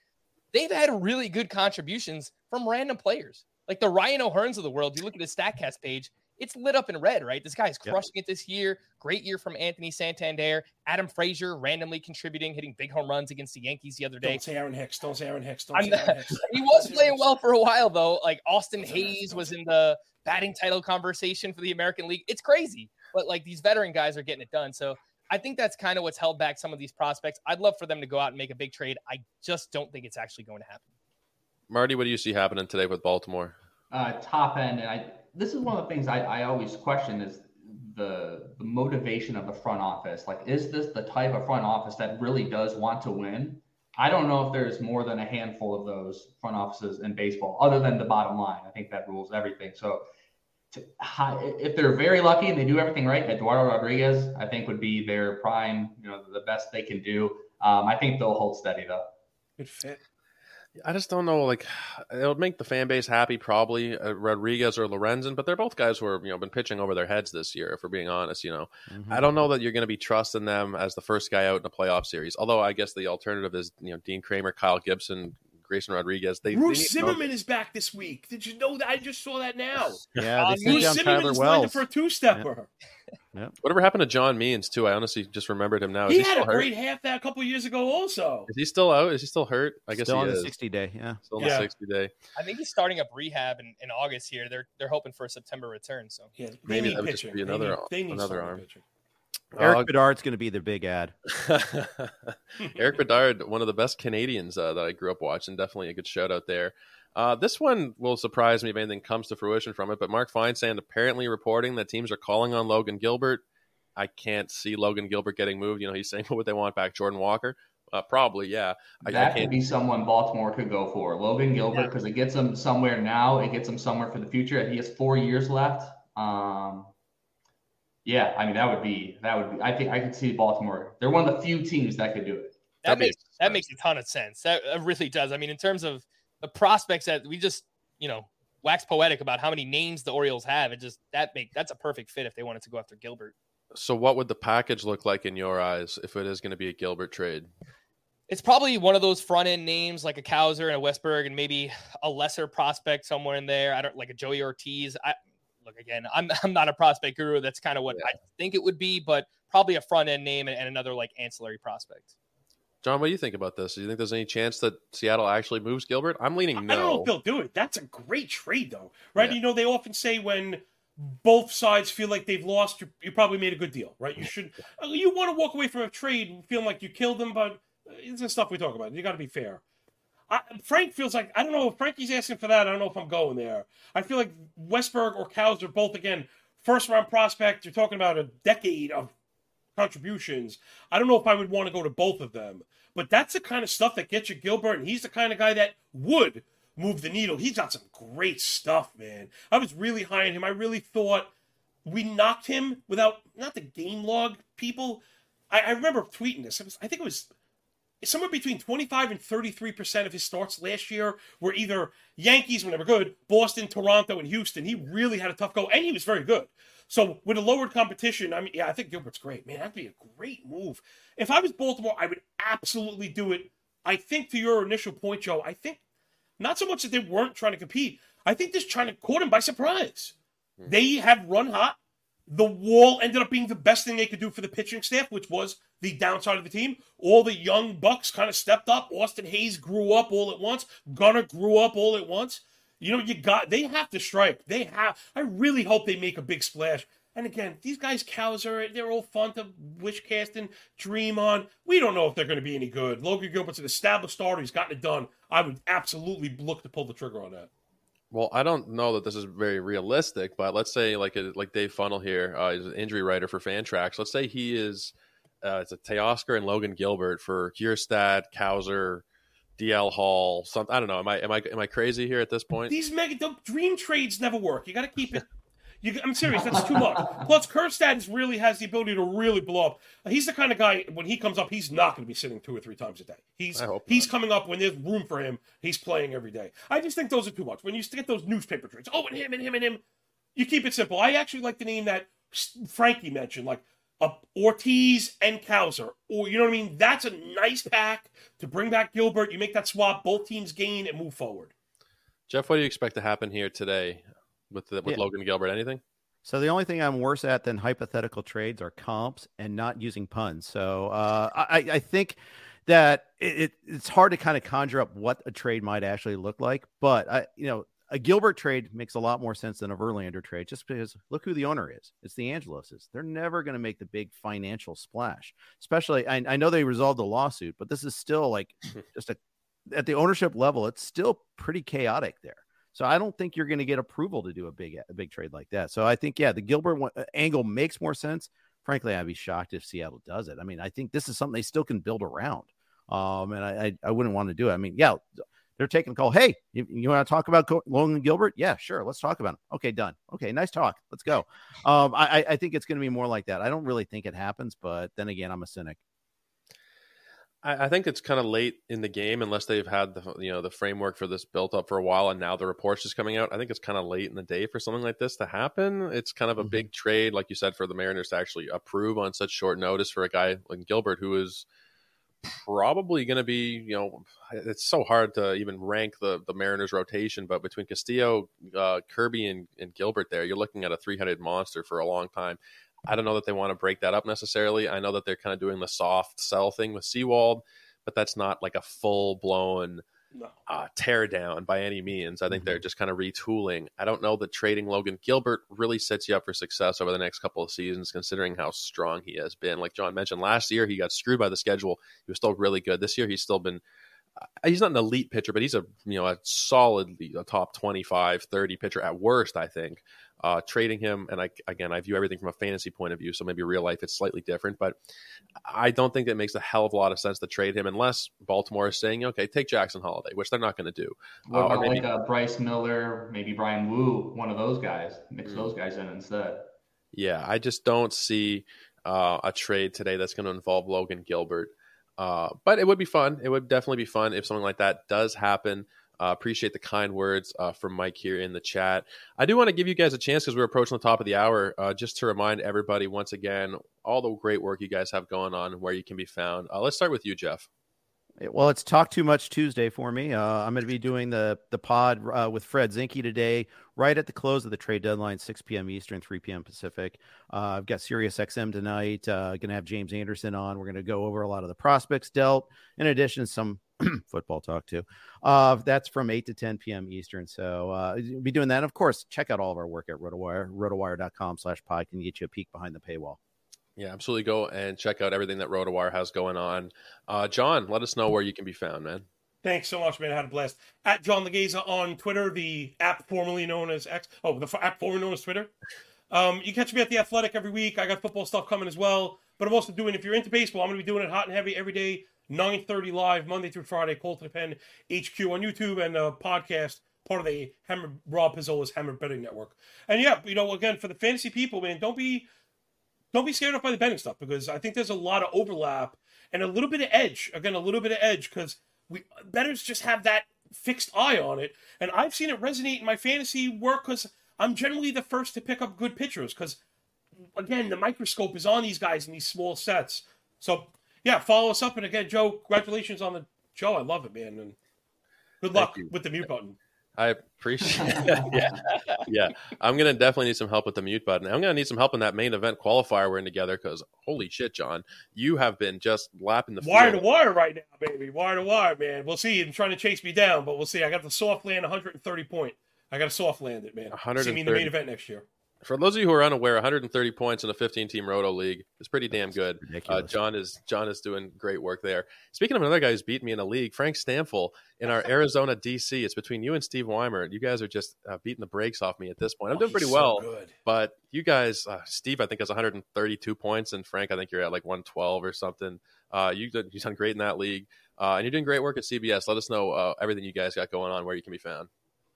They've had really good contributions from random players. Like the Ryan O'Hearns of the world, you look at his StatCast page, it's lit up in red, right? This guy's crushing yep. it this year. Great year from Anthony Santander. Adam Frazier randomly contributing, hitting big home runs against the Yankees the other day. Don't say Aaron Hicks. Don't say Aaron Hicks. Don't say Aaron Hicks. he was playing well for a while, though. Like Austin Hays was in the batting title conversation for the American League. It's crazy. But like these veteran guys are getting it done. So I think that's kind of what's held back some of these prospects. I'd love for them to go out and make a big trade. I just don't think it's actually going to happen. Marty, what do you see happening today with Baltimore? Uh, top end, and I this is one of the things I, I always question is the the motivation of the front office. Like, is this the type of front office that really does want to win? I don't know if there's more than a handful of those front offices in baseball, other than the bottom line. I think that rules everything. So, to, if they're very lucky and they do everything right, Eduardo Rodriguez, I think would be their prime, you know, the best they can do. Um, I think they'll hold steady though. Good fit. I just don't know. Like, it would make the fan base happy, probably uh, Rodriguez or Lorenzen, but they're both guys who are you know been pitching over their heads this year. If we're being honest, you know, mm-hmm. I don't know that you're going to be trusting them as the first guy out in a playoff series. Although I guess the alternative is you know Dean Kremer, Kyle Gibson, Grayson Rodriguez. They, Bruce they Zimmermann is back this week. Did you know that? I just saw that now. Yeah, uh, Bruce Zimmermann is lined for a two-stepper. Yeah. Yeah. Whatever happened to John Means too? I honestly just remembered him now. Is he, he had a hurt? great half that a couple years ago. Also, is he still out? Is he still hurt? I guess still on is. the sixty day. Yeah, still on yeah. the sixty day. I think he's starting up rehab in, in August here. They're they're hoping for a September return. So yeah, maybe that would just be another they need, they need another arm. Pitching. Erik uh, Bedard's going to be the big ad. Erik Bedard, one of the best Canadians uh, that I grew up watching. Definitely a good shout out there. Uh, this one will surprise me if anything comes to fruition from it. But Mark Feinsand apparently reporting that teams are calling on Logan Gilbert. I can't see Logan Gilbert getting moved. You know, he's saying what would they want back? Jordan Walker? Uh, probably, yeah. I, that I could be someone Baltimore could go for. Logan Gilbert, because yeah. it gets him somewhere now. It gets him somewhere for the future. He has four years left. Um, yeah, I mean that would be that would be. I think I could see Baltimore. They're one of the few teams that could do it. That, that makes that makes a ton of sense. That, that really does. I mean, in terms of the prospects that we just you know wax poetic about how many names the Orioles have, it just that make that's a perfect fit if they wanted to go after Gilbert. So, what would the package look like in your eyes if it is going to be a Gilbert trade? It's probably one of those front end names like a Cowser and a Westburg, and maybe a lesser prospect somewhere in there. I don't like a Joey Ortiz. I look again. I'm I'm not a prospect guru. That's kind of what yeah. I think it would be, but probably a front end name and, and another like ancillary prospect. John, what do you think about this? Do you think there's any chance that Seattle actually moves Gilbert? I'm leaning no. I don't know if they'll do it. That's a great trade, though, right? Yeah. You know, they often say when both sides feel like they've lost, you, you probably made a good deal, right? You should, uh, you want to walk away from a trade feeling like you killed them, but it's the stuff we talk about. You got to be fair. I, Frank feels like I don't know if Frankie's asking for that. I don't know if I'm going there. I feel like Westburg or Cowser both again first round prospects. You're talking about a decade of contributions. I don't know if I would want to go to both of them, but that's the kind of stuff that gets you Gilbert, and he's the kind of guy that would move the needle. He's got some great stuff, man. I was really high on him. I really thought we knocked him without not the game log people. I, I remember tweeting this. Was, I think it was somewhere between 25 and 33% of his starts last year were either Yankees when they were good, Boston, Toronto, and Houston. He really had a tough go, and he was very good. So with a lowered competition, I mean, yeah, I think Gilbert's great. Man, that'd be a great move. If I was Baltimore, I would absolutely do it. I think to your initial point, Joe, I think not so much that they weren't trying to compete. I think this trying to caught him by surprise. Mm-hmm. They have run hot. The wall ended up being the best thing they could do for the pitching staff, which was the downside of the team. All the young bucks kind of stepped up. Austin Hays grew up all at once. Gunnar grew up all at once. You know, you got they have to strike. They have. I really hope they make a big splash. And again, these guys, Cowser they're all fun to wish cast and dream on. We don't know if they're going to be any good. Logan Gilbert's an established starter. He's gotten it done. I would absolutely look to pull the trigger on that. Well, I don't know that this is very realistic, but let's say like a, like Dave Funnel here uh, is an injury writer for Fantrax. Let's say he is uh, it's a Teoscar and Logan Gilbert for Kjerstad, Cowser, DL Hall. Something I don't know. Am I am I am I crazy here at this point? These mega the dream trades never work. You got to keep it. You, I'm serious. That's too much. Plus, Kjerstad really has the ability to really blow up. He's the kind of guy when he comes up, he's not going to be sitting two or three times a day. He's he's coming up when there's room for him. He's playing every day. I just think those are too much. When you get those newspaper trades, oh, and him and him and him, you keep it simple. I actually like the name that Frankie mentioned, like Ortiz and Cowser, or you know what I mean. That's a nice pack to bring back Gilbert. You make that swap, both teams gain and move forward. Jeff, what do you expect to happen here today? with the, with yeah. Logan Gilbert? Anything? So the only thing I'm worse at than hypothetical trades are comps and not using puns. So uh, I, I think that it, it's hard to kind of conjure up what a trade might actually look like. But I, you know, a Gilbert trade makes a lot more sense than a Verlander trade, just because look who the owner is. It's the Angeloses. They're never going to make the big financial splash. Especially, I, I know they resolved the lawsuit, but this is still like just a at the ownership level. It's still pretty chaotic there. So I don't think you're going to get approval to do a big a big trade like that. So I think yeah, the Gilbert one, uh, angle makes more sense. Frankly, I'd be shocked if Seattle does it. I mean, I think this is something they still can build around. Um, and I, I, I wouldn't want to do it. I mean, yeah, they're taking a call. Hey, you, you want to talk about Logan Gilbert? Yeah, sure. Let's talk about him. Okay, done. Okay, nice talk. Let's go. Um, I, I think it's going to be more like that. I don't really think it happens, but then again, I'm a cynic. I, I think it's kind of late in the game unless they've had the you know the framework for this built up for a while and now the reports just coming out. I think it's kind of late in the day for something like this to happen. It's kind of a mm-hmm. big trade, like you said, for the Mariners to actually approve on such short notice for a guy like Gilbert who is probably going to be, you know, it's so hard to even rank the the Mariners rotation, but between Castillo, uh, Kirby, and, and Gilbert, there, you're looking at a three headed monster for a long time. I don't know that they want to break that up necessarily. I know that they're kind of doing the soft sell thing with Sewald, but that's not like a full blown no. uh, tear down by any means. I think mm-hmm. they're just kind of retooling. I don't know that trading Logan Gilbert really sets you up for success over the next couple of seasons, considering how strong he has been. Like John mentioned, last year he got screwed by the schedule. He was still really good. This year he's still been uh, he's not an elite pitcher, but he's a you know a solidly a top 25, 30 pitcher at worst, I think. Uh, trading him, and I again, I view everything from a fantasy point of view, so maybe real life it's slightly different. But I don't think it makes a hell of a lot of sense to trade him unless Baltimore is saying, okay, take Jackson Holliday, which they're not going to do. What uh, about maybe, like uh, Bryce Miller, maybe Bryan Woo, one of those guys, mix mm-hmm. those guys in instead. Yeah, I just don't see uh, a trade today that's going to involve Logan Gilbert. Uh, but it would be fun. It would definitely be fun if something like that does happen. Uh, appreciate the kind words uh, from Mike here in the chat. I do want to give you guys a chance because we're approaching the top of the hour, uh, just to remind everybody once again all the great work you guys have going on and where you can be found. Uh, let's start with you, Jeff. Well, it's Talk Too Much Tuesday for me. Uh, I'm going to be doing the the pod uh, with Fred Zinkie today, right at the close of the trade deadline, 6 p.m. Eastern, 3 p.m. Pacific. Uh, I've got Sirius XM tonight. Uh, going to have James Anderson on. We're going to go over a lot of the prospects dealt, in addition some football talk too. Uh, that's from 8 to 10 p.m. Eastern. So uh, we'll be doing that. And Of course, check out all of our work at RotoWire. RotoWire.com slash pod can get you a peek behind the paywall. Yeah, absolutely. Go and check out everything that RotoWire has going on. Uh, John, let us know where you can be found, man. Thanks so much, man. I had a blast. At John Laghezza on Twitter, the app formerly known as X. Oh, the app formerly known as Twitter. Um, you catch me at the Athletic every week. I got football stuff coming as well. But I'm also doing, if you're into baseball, I'm going to be doing it hot and heavy every day, 9.30 live, Monday through Friday, Colt to the Pen HQ on YouTube and a podcast, part of the Hammer Rob Pizzola's Hammer Betting Network. And yeah, you know, again, for the fantasy people, man, don't be don't be scared off by the betting stuff because I think there's a lot of overlap and a little bit of edge. Again, a little bit of edge because we betters just have that fixed eye on it, and I've seen it resonate in my fantasy work because I'm generally the first to pick up good pitchers because again the microscope is on these guys in these small sets. So yeah, follow us up, and again, Joe, congratulations on the show. I love it, man, and good luck with the mute button. I appreciate it. yeah. Yeah. I'm going to definitely need some help with the mute button. I'm going to need some help in that main event qualifier we're in together because holy shit, John, you have been just lapping the wire field. to wire right now, baby. Wire to wire, man. We'll see. You're trying to chase me down, but we'll see. I got the soft land 130 point. I got to soft land it, man. 130. See me in the main event next year. For those of you who are unaware, 130 points in a 15-team Roto league is pretty damn good. Uh, John is John is doing great work there. Speaking of another guy who's beating me in a league, Frank Stampfl in our Arizona DC. It's between you and Steve Weimer. You guys are just uh, beating the brakes off me at this point. I'm Oh, doing pretty so well, good. but you guys, uh, Steve, I think has 132 points, and Frank, I think you're at like 112 or something. Uh, you did, you've done great in that league, uh, and you're doing great work at CBS. Let us know uh, everything you guys got going on, where you can be found.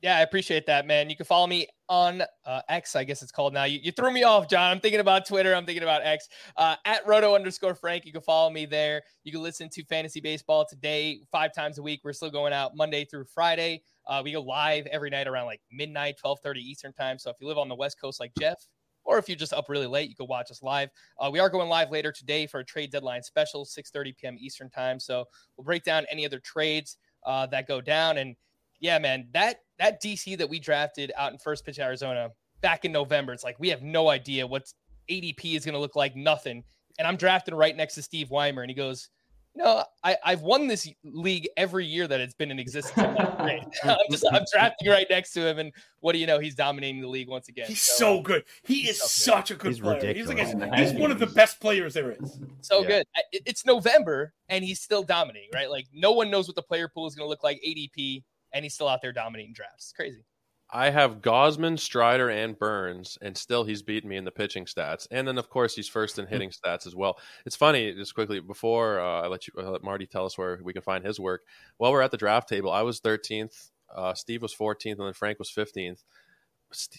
Yeah, I appreciate that, man. You can follow me on uh, X, I guess it's called now. You, you threw me off, John. I'm thinking about Twitter. I'm thinking about X. Uh, at Roto underscore Frank. You can follow me there. You can listen to Fantasy Baseball today five times a week. We're still going out Monday through Friday. Uh, we go live every night around like midnight, 12:30 Eastern time. So if you live on the West Coast like Jeff, or if you're just up really late, you can watch us live. Uh, we are going live later today for a trade deadline special, 6:30 p.m. Eastern time. So we'll break down any other trades uh, that go down and yeah, man, that that DC that we drafted out in first pitch Arizona back in November, it's like we have no idea what ADP is going to look like. Nothing. And I'm drafted right next to Steve Weimer, and he goes, "No, I, I've won this league every year that it's been in existence." I'm, like, "Great." I'm just I'm drafting right next to him, and what do you know? He's dominating the league once again. He's so uh, good. He is so good. such a good He's player. He's like a- he's one of the best players there is. so Yeah. good. It- It's November, and he's still dominating. Right? Like no one knows what the player pool is going to look like ADP, and he's still out there dominating drafts. It's crazy. I have Gausman, Strider, and Burnes, and still he's beaten me in the pitching stats. And then, of course, he's first in hitting stats as well. It's funny, just quickly before uh, I let you I let Marty tell us where we can find his work. While we're at the draft table, I was 13th, uh, Steve was 14th, and then Frank was 15th.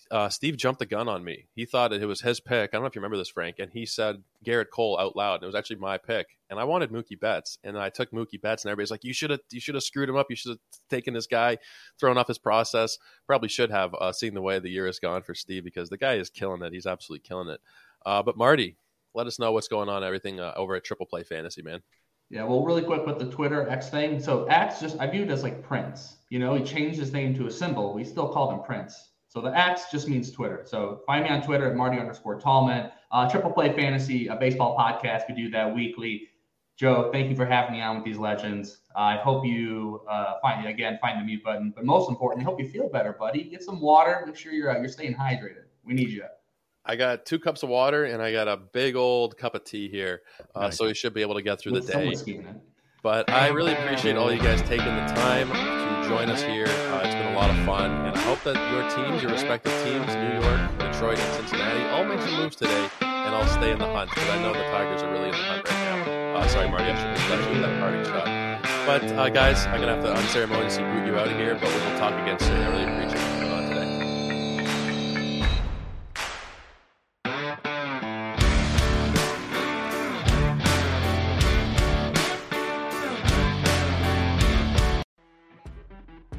Uh, Steve jumped the gun on me. He thought it was his pick. I don't know if you remember this, Frank. And he said Gerrit Cole out loud. And it was actually my pick. And I wanted Mookie Betts. And I took Mookie Betts. And everybody's like, "You should have, you should have screwed him up. You should have taken this guy, thrown off his process." Probably should have uh, seen the way the year has gone for Steve because the guy is killing it. He's absolutely killing it. Uh, but Marty, let us know what's going on. Everything uh, over at Triple Play Fantasy, man. Yeah, well, really quick with the Twitter X thing. So X just I viewed as like Prince. You know, he changed his name to a symbol. We still called him Prince. So the X just means Twitter. So find me on Twitter at Marty underscore Tallman. Uh, Triple Play Fantasy, a baseball podcast. We do that weekly. Joe, thank you for having me on with these legends. I hope you uh, find again find the mute button, but most importantly, hope you feel better, buddy. Get some water. Make sure you're uh, you're staying hydrated. We need you. I got two cups of water and I got a big old cup of tea here, uh, Nice. so you should be able to get through the With some day. whiskey in it. But I really appreciate all you guys taking the time to join us here. Uh, it's been a lot of fun, and I hope that your teams, your respective teams, New York, Detroit, and Cincinnati, all make some moves today, and I'll stay in the hunt because I know the Tigers are really in the hunt right now. Uh, sorry, Marty, I should have let you that parting shot. But uh, guys, I'm gonna have to unceremoniously boot you out of here, but we will talk again soon. I really appreciate you